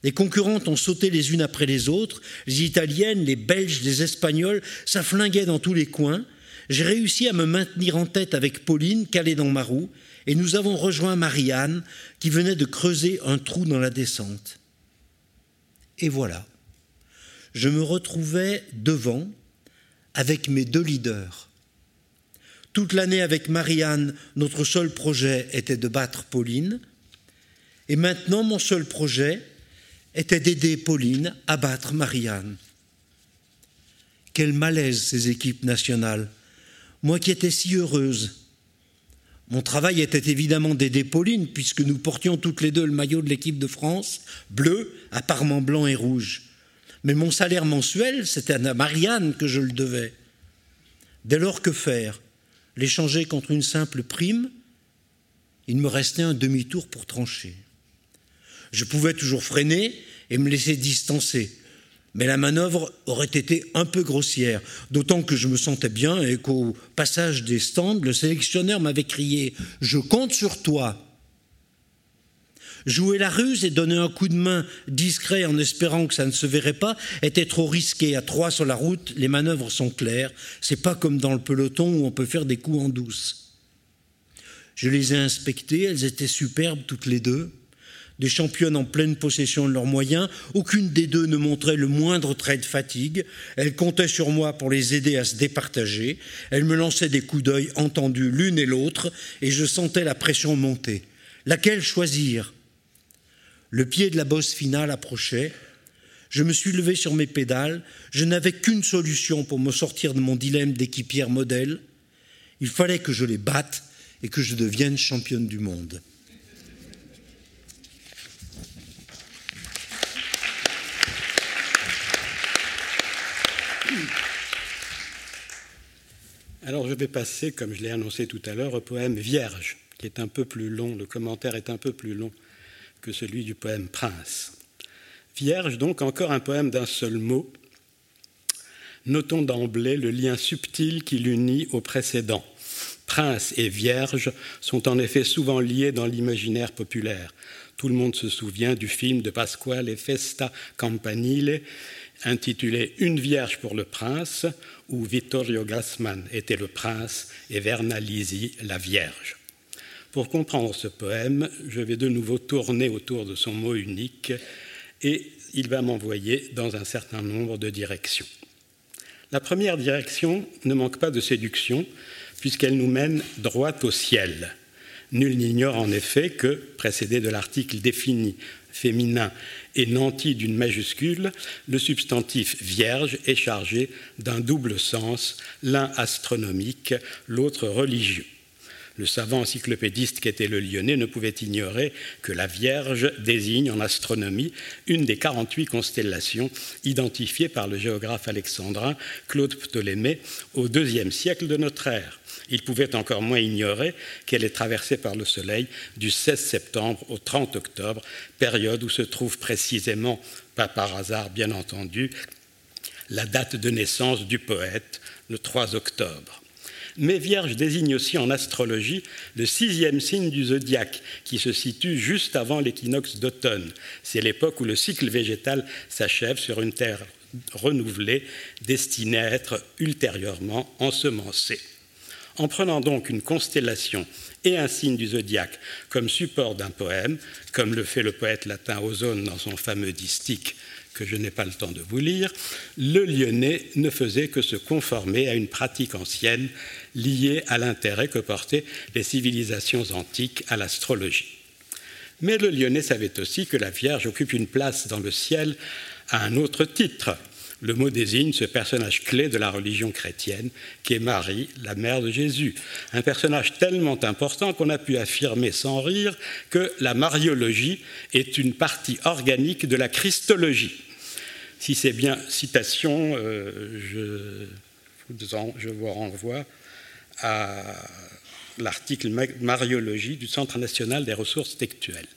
Les concurrentes ont sauté les unes après les autres, les Italiennes, les Belges, les Espagnols, ça flinguait dans tous les coins. J'ai réussi à me maintenir en tête avec Pauline, calée dans ma roue, et nous avons rejoint Marianne, qui venait de creuser un trou dans la descente. Et voilà, je me retrouvais devant, avec mes deux leaders, toute l'année avec Marianne, notre seul projet était de battre Pauline. Et maintenant, mon seul projet était d'aider Pauline à battre Marianne. Quel malaise ces équipes nationales. Moi qui étais si heureuse. Mon travail était évidemment d'aider Pauline, puisque nous portions toutes les deux le maillot de l'équipe de France, bleu, apparemment blanc et rouge. Mais mon salaire mensuel, c'était à Marianne que je le devais. Dès lors, que faire? L'échanger contre une simple prime, il me restait un demi-tour pour trancher. Je pouvais toujours freiner et me laisser distancer, mais la manœuvre aurait été un peu grossière, d'autant que je me sentais bien et qu'au passage des stands, le sélectionneur m'avait crié ⁇ Je compte sur toi !⁇ Jouer la ruse et donner un coup de main discret en espérant que ça ne se verrait pas était trop risqué. À trois sur la route, les manœuvres sont claires. C'est pas comme dans le peloton où on peut faire des coups en douce. Je les ai inspectées, elles étaient superbes toutes les deux. Des championnes en pleine possession de leurs moyens, aucune des deux ne montrait le moindre trait de fatigue. Elles comptaient sur moi pour les aider à se départager. Elles me lançaient des coups d'œil entendus l'une et l'autre, et je sentais la pression monter. Laquelle choisir? Le pied de la bosse finale approchait. Je me suis levé sur mes pédales. Je n'avais qu'une solution pour me sortir de mon dilemme d'équipière modèle. Il fallait que je les batte et que je devienne championne du monde. Alors je vais passer, comme je l'ai annoncé tout à l'heure, au poème Vierge, qui est un peu plus long, le commentaire est un peu plus long que celui du poème Prince. Vierge, donc, encore un poème d'un seul mot. Notons d'emblée le lien subtil qui l'unit au précédent. Prince et Vierge sont en effet souvent liés dans l'imaginaire populaire. Tout le monde se souvient du film de Pasquale Festa Campanile intitulé Une Vierge pour le Prince, où Vittorio Gassman était le prince et Verna Lisi la Vierge. Pour comprendre ce poème, je vais de nouveau tourner autour de son mot unique et il va m'envoyer dans un certain nombre de directions. La première direction ne manque pas de séduction puisqu'elle nous mène droit au ciel. Nul n'ignore en effet que, précédé de l'article défini féminin et nanti d'une majuscule, le substantif vierge est chargé d'un double sens, l'un astronomique, l'autre religieux. Le savant encyclopédiste qu'était le Lyonnais ne pouvait ignorer que la Vierge désigne en astronomie une des 48 constellations identifiées par le géographe alexandrin Claude Ptolémée au IIe siècle de notre ère. Il pouvait encore moins ignorer qu'elle est traversée par le Soleil du 16 septembre au 30 octobre, période où se trouve précisément, pas par hasard bien entendu, la date de naissance du poète, le 3 octobre. Mais Vierge désigne aussi en astrologie le sixième signe du zodiaque, qui se situe juste avant l'équinoxe d'automne. C'est l'époque où le cycle végétal s'achève sur une terre renouvelée, destinée à être ultérieurement ensemencée. En prenant donc une constellation et un signe du zodiaque comme support d'un poème, comme le fait le poète latin Ozone dans son fameux distique que je n'ai pas le temps de vous lire, le lyonnais ne faisait que se conformer à une pratique ancienne liée à l'intérêt que portaient les civilisations antiques à l'astrologie. Mais le lyonnais savait aussi que la Vierge occupe une place dans le ciel à un autre titre. Le mot désigne ce personnage clé de la religion chrétienne, qui est Marie, la mère de Jésus. Un personnage tellement important qu'on a pu affirmer sans rire que la mariologie est une partie organique de la christologie. Si c'est bien citation, euh, je, vous renvoie à l'article Mariologie du Centre national des ressources textuelles.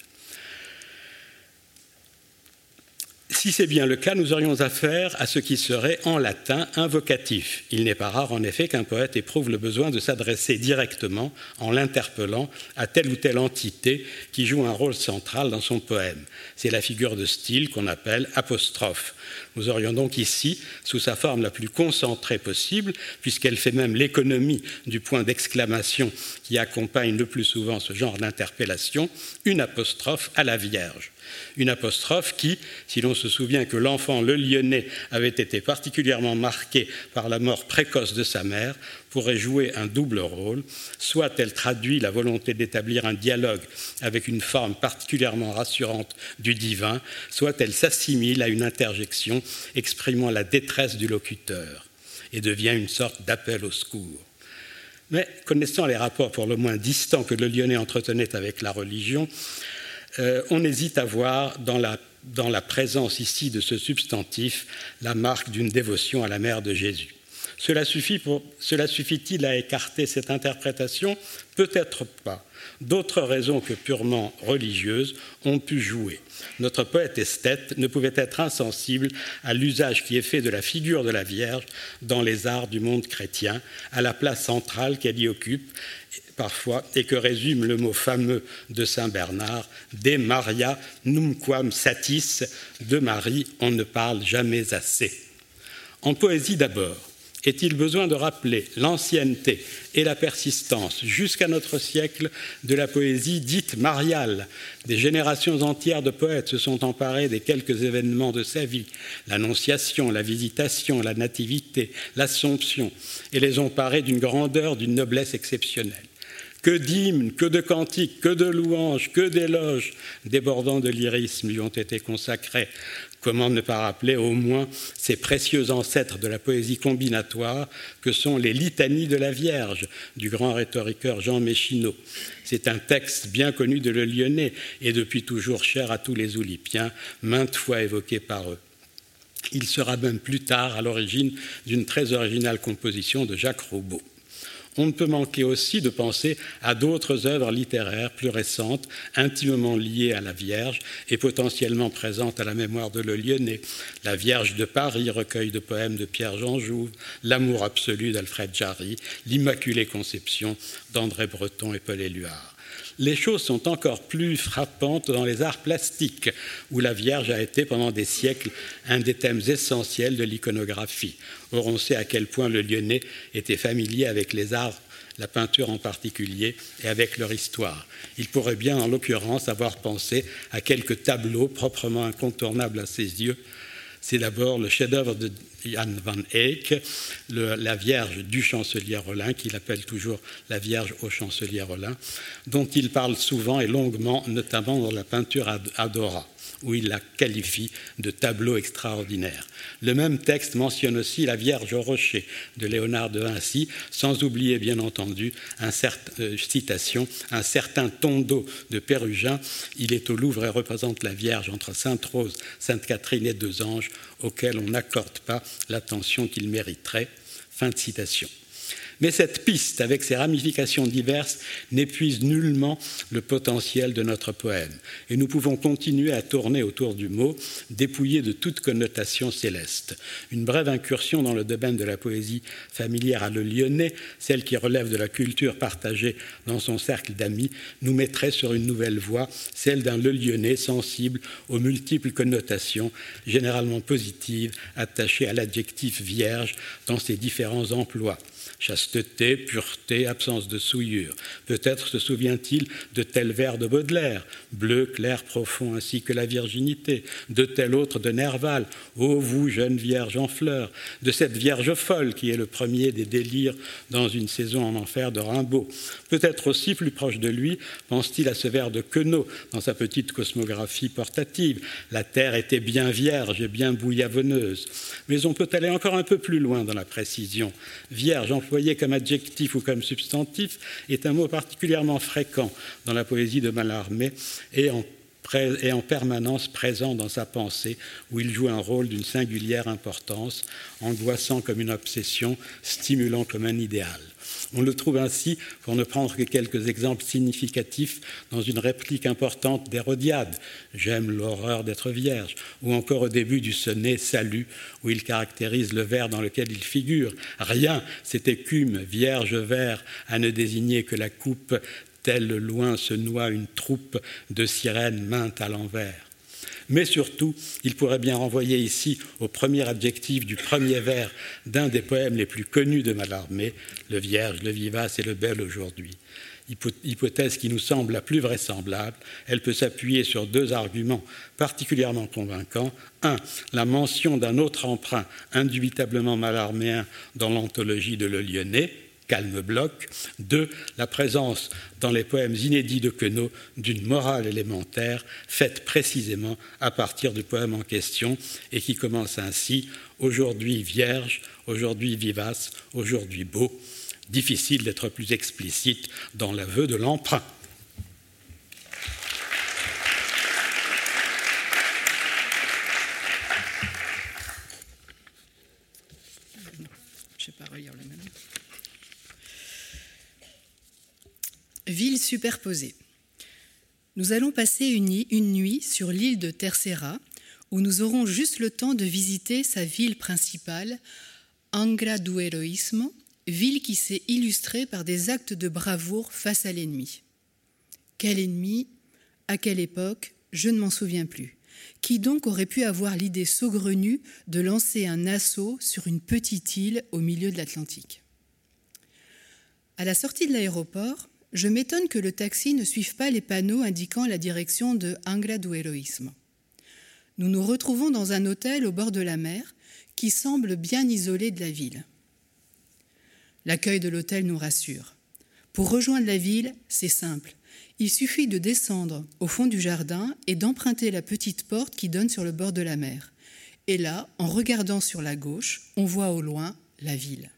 Si c'est bien le cas, nous aurions affaire à ce qui serait en latin invocatif. Il n'est pas rare en effet qu'un poète éprouve le besoin de s'adresser directement, en l'interpellant, à telle ou telle entité qui joue un rôle central dans son poème. C'est la figure de style qu'on appelle apostrophe. Nous aurions donc ici, sous sa forme la plus concentrée possible, puisqu'elle fait même l'économie du point d'exclamation qui accompagne le plus souvent ce genre d'interpellation, une apostrophe à la Vierge. Une apostrophe qui, si l'on se souvient que l'enfant le lyonnais avait été particulièrement marqué par la mort précoce de sa mère, pourrait jouer un double rôle, soit elle traduit la volonté d'établir un dialogue avec une forme particulièrement rassurante du divin, soit elle s'assimile à une interjection exprimant la détresse du locuteur et devient une sorte d'appel au secours. Mais connaissant les rapports pour le moins distants que le Lyonnais entretenait avec la religion, euh, on hésite à voir dans la, dans la présence ici de ce substantif la marque d'une dévotion à la mère de Jésus. Cela suffit-il à écarter cette interprétation? Peut-être pas. D'autres raisons que purement religieuses ont pu jouer. Notre poète esthète ne pouvait être insensible à l'usage qui est fait de la figure de la Vierge dans les arts du monde chrétien, à la place centrale qu'elle y occupe parfois et que résume le mot fameux de Saint Bernard De Maria numquam satis, de Marie on ne parle jamais assez. En poésie d'abord, est-il besoin de rappeler l'ancienneté et la persistance jusqu'à notre siècle de la poésie dite mariale? Des générations entières de poètes se sont emparés des quelques événements de sa vie, l'Annonciation, la Visitation, la Nativité, l'Assomption, et les ont parés d'une grandeur, d'une noblesse exceptionnelle. Que d'hymnes, que de cantiques, que de louanges, que d'éloges débordant de lyrisme lui ont été consacrés. Comment ne pas rappeler au moins ces précieux ancêtres de la poésie combinatoire que sont les litanies de la Vierge du grand rhétoriqueur Jean Méchineau. C'est un texte bien connu de le Lyonnais et depuis toujours cher à tous les Oulipiens, maintes fois évoqué par eux. Il sera même plus tard à l'origine d'une très originale composition de Jacques Roubaud on ne peut manquer aussi de penser à d'autres œuvres littéraires plus récentes, intimement liées à la Vierge et potentiellement présentes à la mémoire de Le Lyonnais. La Vierge de Paris, recueil de poèmes de Pierre-Jean Jouve, L'amour absolu d'Alfred Jarry, L'Immaculée Conception d'André Breton et Paul Éluard les choses sont encore plus frappantes dans les arts plastiques, où la Vierge a été pendant des siècles un des thèmes essentiels de l'iconographie. Or, on sait à quel point le Lyonnais était familier avec les arts la peinture en particulier, et avec leur histoire. Il pourrait bien, en l'occurrence, avoir pensé à quelques tableaux proprement incontournables à ses yeux, c'est d'abord le chef-d'œuvre de Jan van Eyck, la Vierge du chancelier Rollin, qu'il appelle toujours la Vierge au chancelier Rollin, dont il parle souvent et longuement, notamment dans la peinture Adora. Où il la qualifie de tableau extraordinaire. Le même texte mentionne aussi la Vierge au rocher de Léonard de Vinci, sans oublier bien entendu un certain, euh, citation, un certain Tondo de Pérugin. Il est au Louvre et représente la Vierge entre Sainte Rose, Sainte Catherine et deux anges, auxquels on n'accorde pas l'attention qu'il mériterait. Fin de citation. Mais cette piste, avec ses ramifications diverses, n'épuise nullement le potentiel de notre poème. Et nous pouvons continuer à tourner autour du mot, dépouillé de toute connotation céleste. Une brève incursion dans le domaine de la poésie familière à le lyonnais, celle qui relève de la culture partagée dans son cercle d'amis, nous mettrait sur une nouvelle voie, celle d'un le lyonnais sensible aux multiples connotations, généralement positives, attachées à l'adjectif vierge dans ses différents emplois chasteté, pureté, absence de souillure. Peut-être se souvient-il de tel vers de Baudelaire, bleu, clair, profond, ainsi que la virginité, de tel autre de Nerval, ô vous, jeune vierge en fleurs, de cette vierge folle qui est le premier des délires dans une saison en enfer de Rimbaud. Peut-être aussi plus proche de lui, pense-t-il à ce vers de Queneau dans sa petite cosmographie portative. La terre était bien vierge et bien bouillavoneuse. Mais on peut aller encore un peu plus loin dans la précision. Vierge, employé comme adjectif ou comme substantif, est un mot particulièrement fréquent dans la poésie de Mallarmé et en et en permanence présent dans sa pensée, où il joue un rôle d'une singulière importance, angoissant comme une obsession, stimulant comme un idéal. On le trouve ainsi, pour ne prendre que quelques exemples significatifs, dans une réplique importante d'Hérodiade, J'aime l'horreur d'être vierge, ou encore au début du sonnet Salut, où il caractérise le vers dans lequel il figure. Rien, c'est écume, vierge vert, à ne désigner que la coupe, telle loin se noie une troupe de sirènes maintes à l'envers. Mais surtout, il pourrait bien renvoyer ici au premier adjectif du premier vers d'un des poèmes les plus connus de Mallarmé, le Vierge, le vivace et le bel aujourd'hui. Hypothèse qui nous semble la plus vraisemblable, elle peut s'appuyer sur deux arguments particulièrement convaincants. Un, la mention d'un autre emprunt indubitablement malarméen dans l'anthologie de Le Lyonnais, calme bloc. Deux, la présence dans les poèmes inédits de Queneau d'une morale élémentaire faite précisément à partir du poème en question et qui commence ainsi Aujourd'hui vierge, aujourd'hui vivace, aujourd'hui beau. Difficile d'être plus explicite dans l'aveu de l'emprunt. Ville superposée. Nous allons passer une, une nuit sur l'île de Tercera, où nous aurons juste le temps de visiter sa ville principale, Angra do Heroísmo, ville qui s'est illustrée par des actes de bravoure face à l'ennemi. Quel ennemi? À quelle époque? Je ne m'en souviens plus. Qui donc aurait pu avoir l'idée saugrenue de lancer un assaut sur une petite île au milieu de l'Atlantique? À la sortie de l'aéroport, je m'étonne que le taxi ne suive pas les panneaux indiquant la direction de Angra do Heroísmo. Nous nous retrouvons dans un hôtel au bord de la mer qui semble bien isolé de la ville. L'accueil de l'hôtel nous rassure. Pour rejoindre la ville, c'est simple. Il suffit de descendre au fond du jardin et d'emprunter la petite porte qui donne sur le bord de la mer. Et là, en regardant sur la gauche, on voit au loin la ville.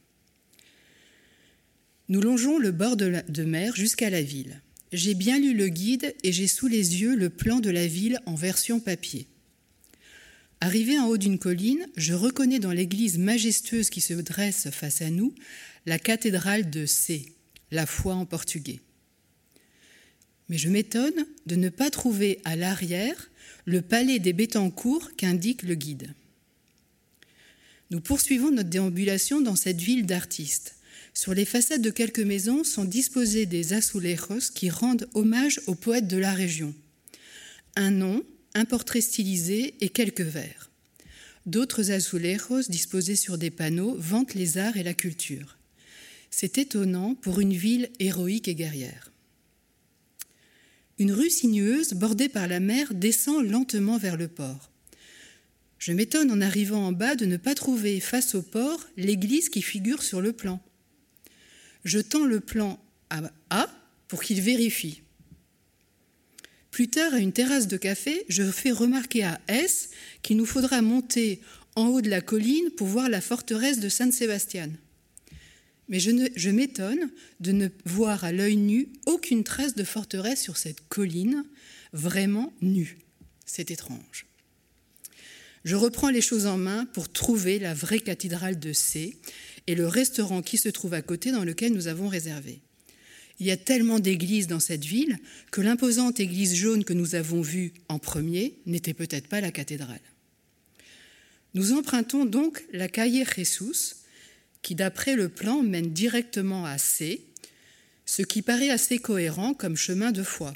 Nous longeons le bord de, mer jusqu'à la ville. J'ai bien lu le guide et j'ai sous les yeux le plan de la ville en version papier. Arrivé en haut d'une colline, je reconnais dans l'église majestueuse qui se dresse face à nous la cathédrale de C, la foi en portugais. Mais je m'étonne de ne pas trouver à l'arrière le palais des Bétancourt qu'indique le guide. Nous poursuivons notre déambulation dans cette ville d'artistes. Sur les façades de quelques maisons sont disposés des azulejos qui rendent hommage aux poètes de la région. Un nom, un portrait stylisé et quelques vers. D'autres azulejos disposés sur des panneaux vantent les arts et la culture. C'est étonnant pour une ville héroïque et guerrière. Une rue sinueuse bordée par la mer descend lentement vers le port. Je m'étonne en arrivant en bas de ne pas trouver face au port l'église qui figure sur le plan. Je tends le plan à A pour qu'il vérifie. Plus tard, à une terrasse de café, je fais remarquer à S qu'il nous faudra monter en haut de la colline pour voir la forteresse de Saint-Sébastien. Mais je, je m'étonne de ne voir à l'œil nu aucune trace de forteresse sur cette colline, vraiment nue. C'est étrange. Je reprends les choses en main pour trouver la vraie cathédrale de C et le restaurant qui se trouve à côté dans lequel nous avons réservé. Il y a tellement d'églises dans cette ville que l'imposante église jaune que nous avons vue en premier n'était peut-être pas la cathédrale. Nous empruntons donc la Calle Jesus, qui d'après le plan mène directement à C, ce qui paraît assez cohérent comme chemin de foi.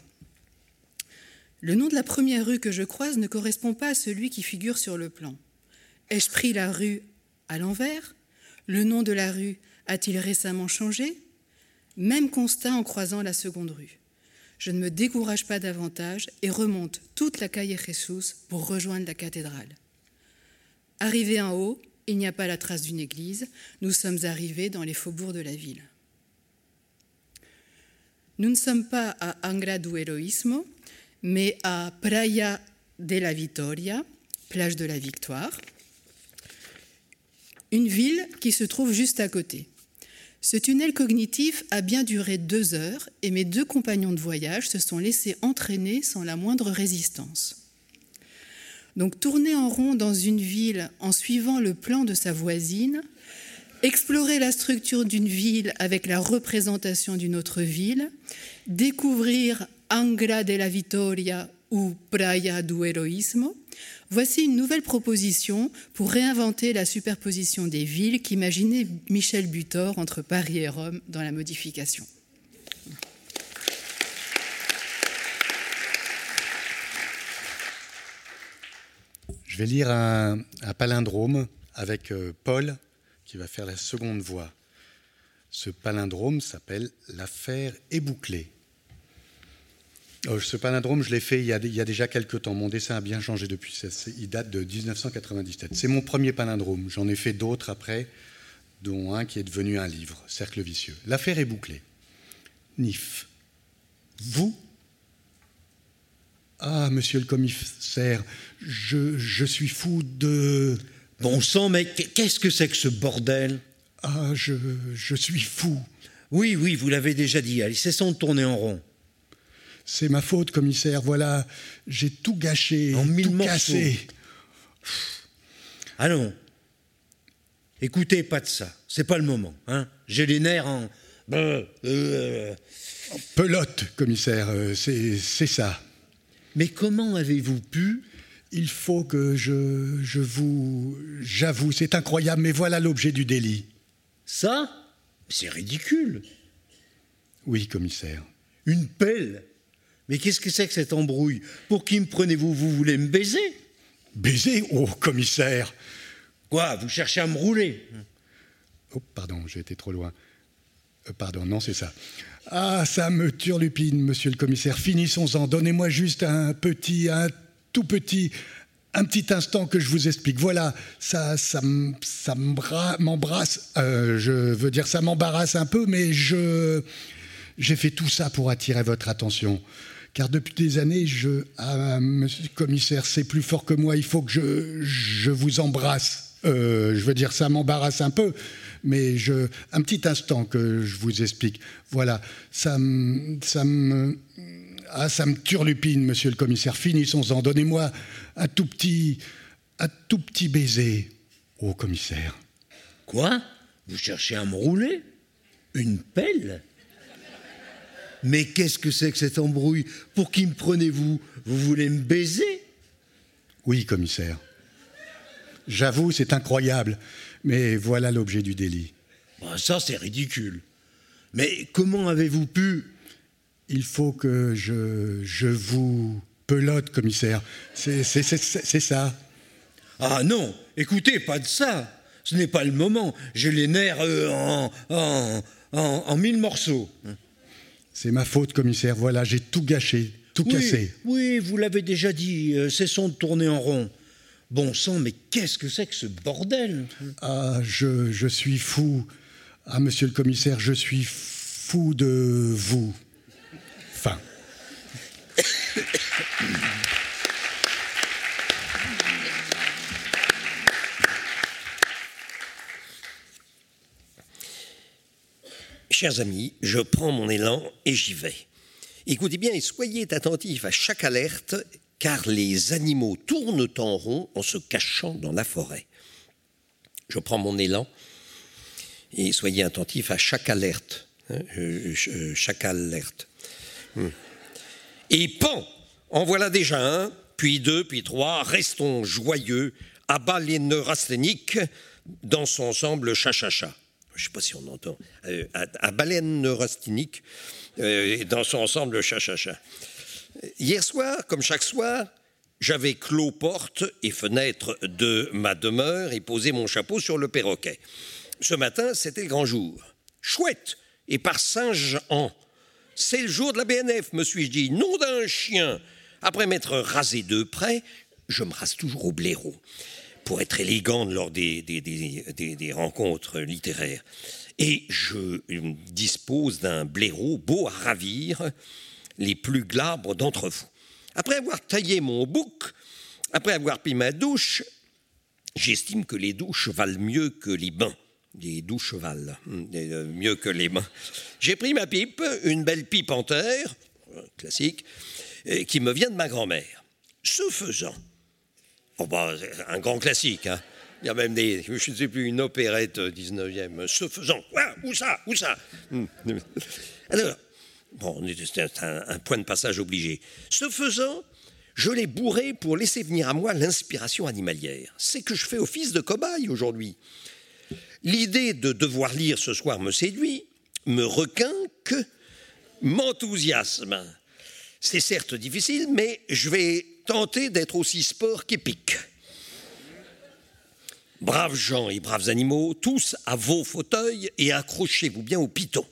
Le nom de la première rue que je croise ne correspond pas à celui qui figure sur le plan. Ai-je pris la rue à l'envers Le nom de la rue a-t-il récemment changé? Même constat en croisant la seconde rue. Je ne me décourage pas davantage et remonte toute la calle Jesus pour rejoindre la cathédrale. Arrivé en haut, il n'y a pas la trace d'une église. Nous sommes arrivés dans les faubourgs de la ville. Nous ne sommes pas à Angra do Heroísmo, mais à Praia de la Vitoria, plage de la Victoire, une ville qui se trouve juste à côté. Ce tunnel cognitif a bien duré deux heures et mes deux compagnons de voyage se sont laissés entraîner sans la moindre résistance. Donc tourner en rond dans une ville en suivant le plan de sa voisine, explorer la structure d'une ville avec la représentation d'une autre ville, découvrir Angra de la Vitoria ou Praia do Heroísmo, voici une nouvelle proposition pour réinventer la superposition des villes qu'imaginait Michel Butor entre Paris et Rome dans la modification. Je vais lire un, palindrome avec euh, Paul qui va faire la seconde voix. Ce palindrome s'appelle L'affaire est bouclée. Ce palindrome, je l'ai fait il y, a, il y, a, déjà quelques temps. Mon dessin a bien changé depuis. Il date de 1997. C'est mon premier palindrome. J'en ai fait d'autres après, dont un qui est devenu un livre, Cercle vicieux. L'affaire est bouclée. Nif. Vous? Ah, monsieur le commissaire, je, je suis fou de. Bon sang, mais qu'est-ce que c'est que ce bordel? Ah, je, je suis fou. Oui, oui, vous l'avez déjà dit. Allez, cessons de tourner en rond. C'est ma faute, commissaire. Voilà, j'ai tout gâché, en mille tout morceaux. cassé. Allons. Écoutez, pas de ça. C'est pas le moment. Hein j'ai les nerfs en. Euh, euh... Pelote, commissaire, euh, c'est ça. Mais comment avez-vous pu? Il faut que je, je vous. J'avoue, c'est incroyable, mais voilà l'objet du délit. Ça? C'est ridicule. Oui, commissaire. Une pelle? Mais qu'est-ce que c'est que cette embrouille? Pour qui me prenez-vous? Vous voulez me baiser? Baiser Oh, commissaire Quoi Vous cherchez à me rouler? Oh, pardon, j'ai été trop loin. Euh, pardon, non, c'est ça. Ah, ça me turlupine, monsieur le commissaire. Finissons-en. Donnez-moi juste un petit, un tout petit, un petit instant que je vous explique. Voilà, ça, ça, ça m'embrasse. Euh, je veux dire, ça m'embarrasse un peu, mais je, j'ai fait tout ça pour attirer votre attention car depuis des années, je, ah, monsieur le commissaire, c'est plus fort que moi, il faut que je, je vous embrasse. Euh, je veux dire, ça m'embarrasse un peu, mais je, un petit instant que je vous explique. Voilà, ça me, ça me, ah, ça me turlupine, monsieur le commissaire. Finissons-en. Donnez-moi un tout petit, un tout petit baiser, au commissaire. Quoi? Vous cherchez à me rouler? Une pelle? Mais qu'est-ce que c'est que cette embrouille? Pour qui me prenez-vous? Vous voulez me baiser? Oui, commissaire. J'avoue, c'est incroyable, mais voilà l'objet du délit. Ben ça, c'est ridicule. Mais comment avez-vous pu? Il faut que je, je vous pelote, commissaire. C'est ça. Ah non, écoutez, pas de ça. Ce n'est pas le moment. J'ai les nerfs euh, en, en, en, en mille morceaux. C'est ma faute, commissaire. Voilà, j'ai tout gâché, tout oui, cassé. Oui, vous l'avez déjà dit. Euh, cessons de tourner en rond. Bon sang, mais qu'est-ce que c'est que ce bordel? Ah, je, je suis fou. Ah, monsieur le commissaire, je suis fou de vous. Fin. Chers amis, je prends mon élan et j'y vais. Écoutez bien et soyez attentifs à chaque alerte, car les animaux tournent en rond en se cachant dans la forêt. Je prends mon élan et soyez attentifs à chaque alerte. hein, chaque alerte. Hmm. Et pan En voilà déjà un, puis deux, puis trois. Restons joyeux. Abat les neurasthéniques dans son ensemble cha-cha-cha. Je ne sais pas si on entend. Euh, à, baleine neurasthénique euh, dans son ensemble cha-cha-cha. Hier soir, comme chaque soir, j'avais clos porte et fenêtre de ma demeure et posé mon chapeau sur le perroquet. Ce matin, c'était le grand jour. Chouette Et par Saint-Jean, c'est le jour de la BNF, me suis-je dit. Nom d'un chien Après m'être rasé de près, je me rase toujours au blaireau pour être élégante lors des, des, des, des, rencontres littéraires. Et je dispose d'un blaireau beau à ravir les plus glabres d'entre vous. Après avoir taillé mon bouc, après avoir pris ma douche, j'estime que les douches valent mieux que les bains. Les douches valent euh, mieux que les bains. J'ai pris ma pipe, une belle pipe en terre, euh, classique, euh, qui me vient de ma grand-mère. Ce faisant, bah, un grand classique, hein. Il y a même des, je ne sais plus, une opérette 19e. Ce faisant, où ça, où ça? Alors, Bon, c'est un, un, point de passage obligé. Ce faisant, je l'ai bourré pour laisser venir à moi l'inspiration animalière. C'est que je fais office de cobaye aujourd'hui. L'idée de devoir lire ce soir me séduit, me requinque, m'enthousiasme. C'est certes difficile, mais je vais tenter d'être aussi sport qu'épique. Braves gens et braves animaux, tous à vos fauteuils et accrochez-vous bien au piton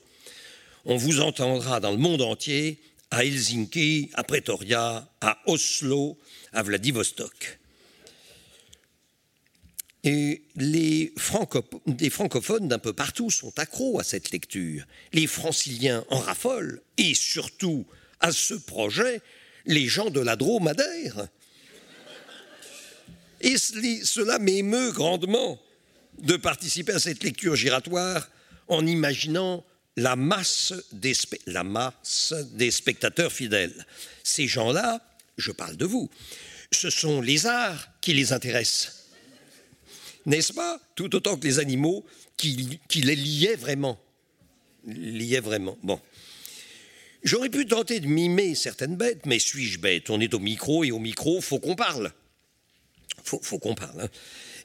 on vous entendra dans le monde entier, à Helsinki, à Pretoria, à Oslo, à Vladivostok. Et les, les francophones d'un peu partout sont accros à cette lecture. Les franciliens en raffolent, et surtout à ce projet, les gens de la Drôme adhèrent. Et cela m'émeut grandement de participer à cette lecture giratoire en imaginant la masse, des, spectateurs fidèles. Ces gens-là, je parle de vous, ce sont les arts qui les intéressent. N'est-ce pas? Tout autant que les animaux qui, qui les liaient vraiment. Liaient vraiment. Bon. J'aurais pu tenter de mimer certaines bêtes, mais suis-je bête? On est au micro et au micro, faut qu'on parle. Faut, faut qu'on parle. Hein.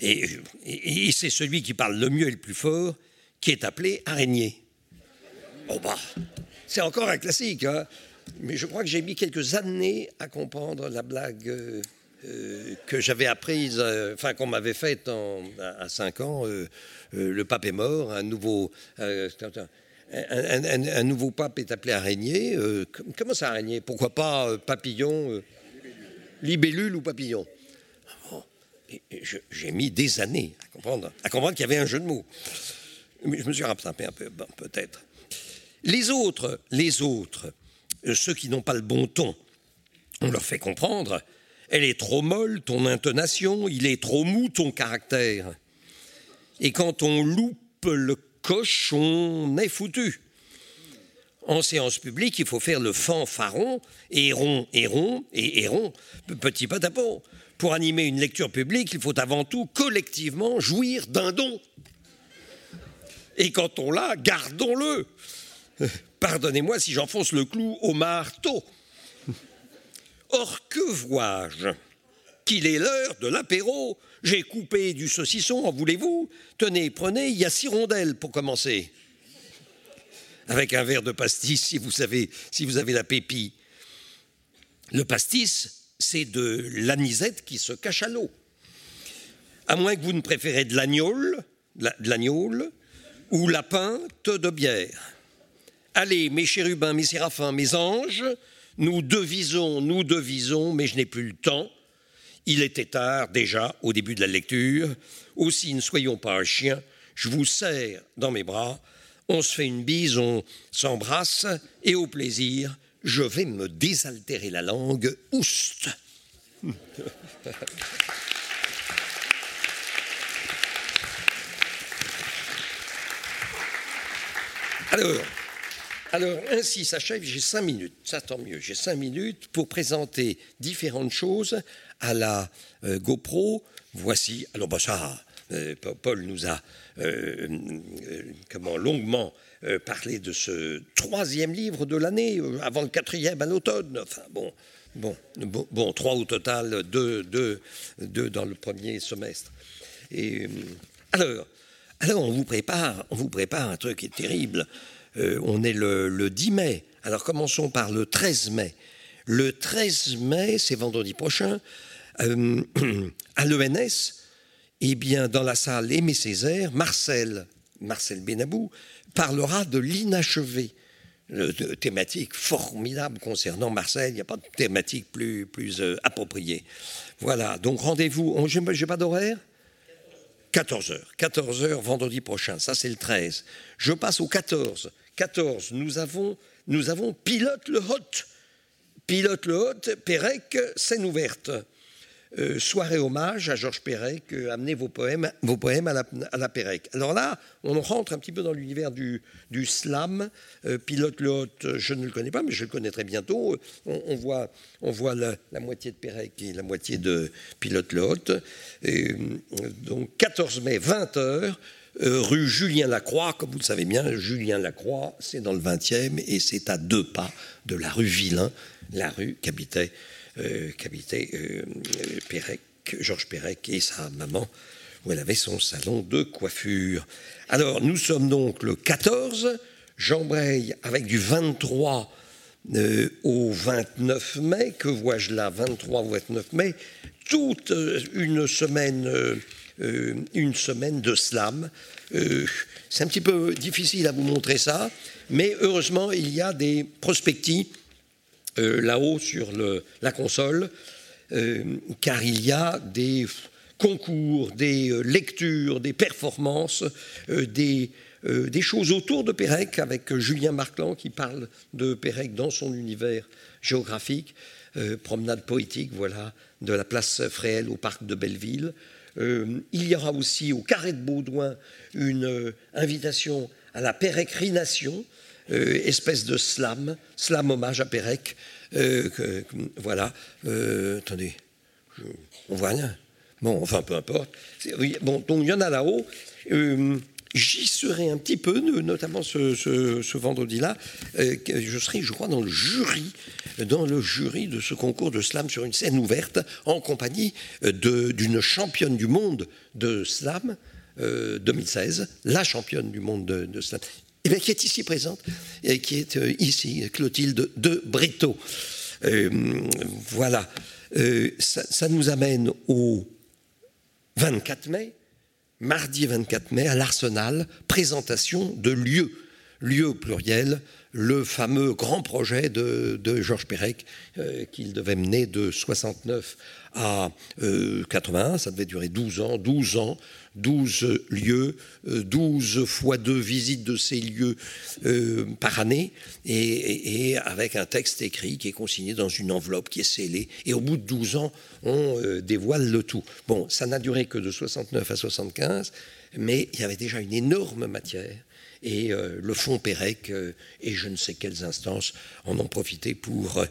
Et, c'est celui qui parle le mieux et le plus fort qui est appelé araignée. Oh bah, c'est encore un classique, hein mais je crois que j'ai mis quelques années à comprendre la blague euh, euh, que j'avais apprise, euh, enfin qu'on m'avait faite à 5 ans. Le pape est mort, un nouveau, un, nouveau pape est appelé araignée. comment ça araignée? Pourquoi pas papillon Libellule ou papillon? Bon, J'ai mis des années à comprendre, à comprendre qu'il y avait un jeu de mots. Mais je me suis rattrapé un peu, peut-être. Les autres, les autres, ceux qui n'ont pas le bon ton, on leur fait comprendre, elle est trop molle, ton intonation, il est trop mou, ton caractère. Et quand on loupe le coche, on est foutu. En séance publique, il faut faire le fanfaron, héron, héron et héron, petit patapon. Pour animer une lecture publique, il faut avant tout collectivement jouir d'un don. Et quand on l'a, gardons-le. Pardonnez-moi si j'enfonce le clou au marteau. Or, que vois-je? Qu'il est l'heure de l'apéro. J'ai coupé du saucisson, en voulez-vous? Tenez, prenez, il y a six rondelles pour commencer. Avec un verre de pastis, si vous savez, si vous avez la pépille. Le pastis, c'est de l'anisette qui se cache à l'eau. À moins que vous ne préférez de l'agnole, de ou la pinte de bière. Allez, mes chérubins, mes séraphins, mes anges, nous devisons, nous devisons, mais je n'ai plus le temps. Il était tard déjà au début de la lecture. Aussi, ne soyons pas un chien. Je vous serre dans mes bras. On se fait une bise, on s'embrasse et au plaisir, je vais me désaltérer la langue. Oust Alors, alors, ainsi s'achève, j'ai cinq minutes, ça tant mieux, j'ai cinq minutes pour présenter différentes choses à la euh, GoPro. Voici, alors bah ça, euh, Paul nous a euh, longuement parlé de ce troisième livre de l'année, avant le quatrième à l'automne. Enfin bon, trois au total, deux, dans le premier semestre. Alors, alors on vous prépare, on vous prépare un truc qui est terrible. Euh, on est le, 10 mai. Alors commençons par le 13 mai. Le 13 mai, c'est vendredi prochain, euh, à l'ENS, eh bien, dans la salle Aimé Césaire, Marcel, Benabou, parlera de l'inachevé. thématique formidable concernant Marcel, il n'y a pas de thématique plus, plus euh, appropriée. Voilà, donc rendez-vous, je n'ai pas d'horaire? 14h, 14h vendredi prochain, ça c'est le 13. Je passe au 14. 14, nous avons, nous avons Pilote le Hôte. Pilote le Hôte, Pérec, scène ouverte. Euh, soirée hommage à Georges Perec, euh, amenez vos poèmes, vos poèmes à, la, Pérec. Alors là, on rentre un petit peu dans l'univers du, slam. Euh, pilote le hôte, je ne le connais pas, mais je le connaîtrai bientôt. On, voit, on voit la, moitié de Pérec et la moitié de Pilote le hôte. donc 14 mai, 20h. Rue Julien Lacroix, comme vous le savez bien, Julien Lacroix, c'est dans le 20e et c'est à deux pas de la rue Villain, la rue qu'habitait euh, euh, Georges Pérec et sa maman, où elle avait son salon de coiffure. Alors, nous sommes donc le 14, j'embraye avec du 23 euh, au 29 mai. Que vois-je là 23 au 29 mai. Toute une semaine, une semaine de slam. C'est un petit peu difficile à vous montrer ça, mais heureusement, il y a des prospectifs euh, là-haut sur la console, euh, car il y a des concours, des euh, lectures, des performances, des, des, choses autour de Pérec, avec Julien Marclan qui parle de Pérec dans son univers géographique, promenade poétique, voilà, de la place Fréhel au parc de Belleville. Il y aura aussi au Carré de Baudouin une invitation à la pérécrination, euh, espèce de slam, slam hommage à Pérec. Euh, voilà. Euh, attendez, on voit rien. Bon, enfin, peu importe. Bon, donc il y en a là-haut. J'y serai un petit peu, notamment ce, vendredi-là. je serai, je crois, dans le jury, dans le jury de ce concours de slam sur une scène ouverte, en compagnie d'une championne du monde de slam, 2016, la championne du monde de, slam eh bien, qui est ici présente, et qui est euh, ici, Clotilde de Brito. Euh, voilà. Euh, ça, nous amène au 24 mai, mardi 24 mai, à l'Arsenal, présentation de lieu, lieu pluriel, le fameux grand projet de, Georges Perec qu'il devait mener de 69 à 81, ça devait durer 12 ans, 12 ans, 12 lieux, 12 euh, fois 2 visites de ces lieux euh, par année, et, avec un texte écrit qui est consigné dans une enveloppe qui est scellée. Et au bout de 12 ans, on euh, dévoile le tout. Bon, ça n'a duré que de 69 à 75, mais il y avait déjà une énorme matière et le fonds Pérec et je ne sais quelles instances en ont profité pour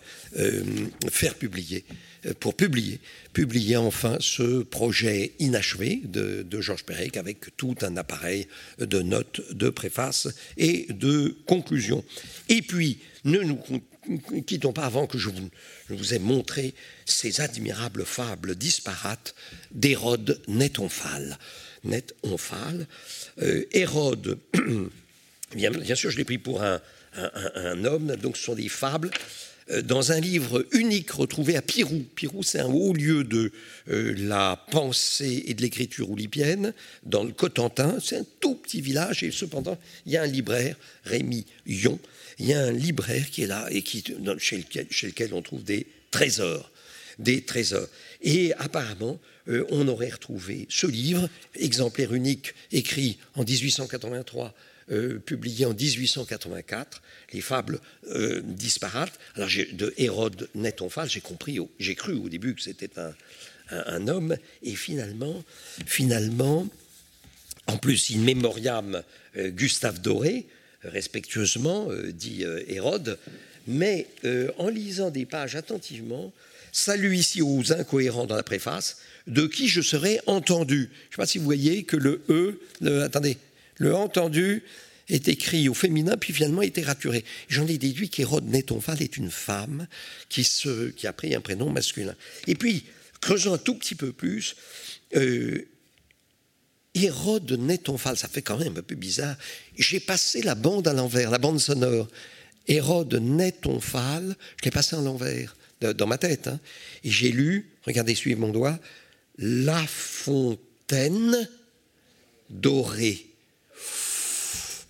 faire publier euh, pour publier, publier enfin ce projet inachevé de, Georges Perec avec tout un appareil de notes, de préfaces et de conclusions. Et puis, ne nous quittons pas avant que je vous, ai montré ces admirables fables disparates d'Hérode Net-Onphale. Net-Onphale. Euh, Hérode, bien, sûr, je l'ai pris pour un, un, homme, donc ce sont des fables euh, dans un livre unique retrouvé à Pirou. Pirou, c'est un haut lieu de euh, la pensée et de l'écriture oulipienne, dans le Cotentin. C'est un tout petit village, et cependant, il y a un libraire, Rémi Yon. Il y a un libraire qui est là et qui, chez, lequel, chez lequel on trouve des trésors. des trésors. Et apparemment, euh, on aurait retrouvé ce livre, exemplaire unique, écrit en 1883, euh, publié en 1884, les fables euh, disparates. Alors de Hérode Netonphal, j'ai compris, j'ai cru au début que c'était un, un, homme, et finalement, en plus, in memoriam Gustave Doré, respectueusement dit Hérode, mais en lisant des pages attentivement, Salut ici aux incohérents dans la préface, de qui je serai entendu. Je ne sais pas si vous voyez que le E, attendez, le entendu est écrit au féminin, puis finalement été raturé. J'en ai déduit qu'Hérode Netonphal est une femme qui, qui, a pris un prénom masculin. Et puis, creusant un tout petit peu plus, euh, Hérode Netonphal, ça fait quand même un peu bizarre. J'ai passé la bande à l'envers, la bande sonore. Hérode Netonphal, je l'ai passé à l'envers dans ma tête. Hein. Et j'ai lu, regardez, suivez mon doigt, La fontaine dorée.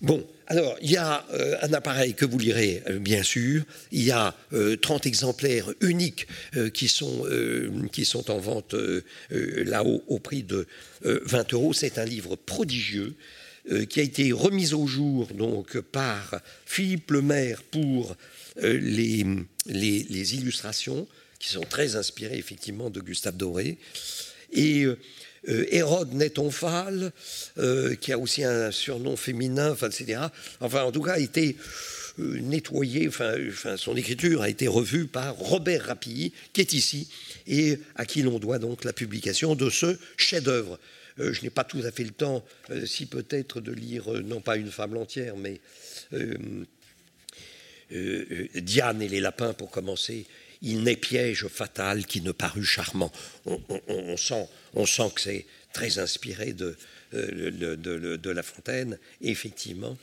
Bon, alors, il y a euh, un appareil que vous lirez, euh, bien sûr. Il y a 30 euh, exemplaires uniques qui, sont, qui sont en vente là-haut au prix de 20 euros. C'est un livre prodigieux qui a été remis au jour donc, par Philippe Lemaire pour euh, les, les, illustrations, qui sont très inspirées effectivement de Gustave Doré. Et euh, Hérode Netonphal, euh, qui a aussi un surnom féminin, enfin, etc. Enfin, en tout cas, a été nettoyé, enfin, son écriture a été revue par Robert Rapilly, qui est ici, et à qui l'on doit donc la publication de ce chef-d'œuvre. je n'ai pas tout à fait le temps, si peut-être, de lire, non pas une fable entière, mais euh, euh, Diane et les lapins, pour commencer, il n'est piège fatal qui ne parut charmant. On, sent, on sent que c'est très inspiré de, euh, de, La Fontaine. effectivement,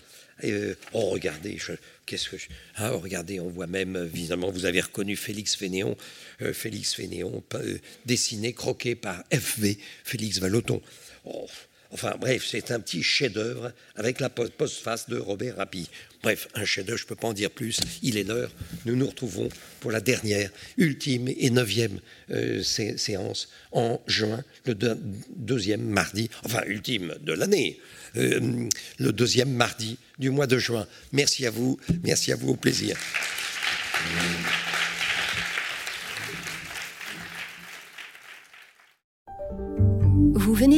oh, regardez, qu'est-ce que ah, oh, regardez, on voit même, évidemment, vous avez reconnu Félix Fénéon, Félix Fénéon, dessiné, croqué par F.V. Félix Vallotton. Oh, Enfin bref, c'est un petit chef-d'œuvre avec la postface de Robert Rapi. Bref, un chef-d'œuvre, je ne peux pas en dire plus. Il est l'heure. Nous nous retrouvons pour la dernière, ultime et neuvième euh, séance en juin, le deuxième mardi, enfin ultime de l'année, euh, le deuxième mardi du mois de juin. Merci à vous, merci à vous, au plaisir.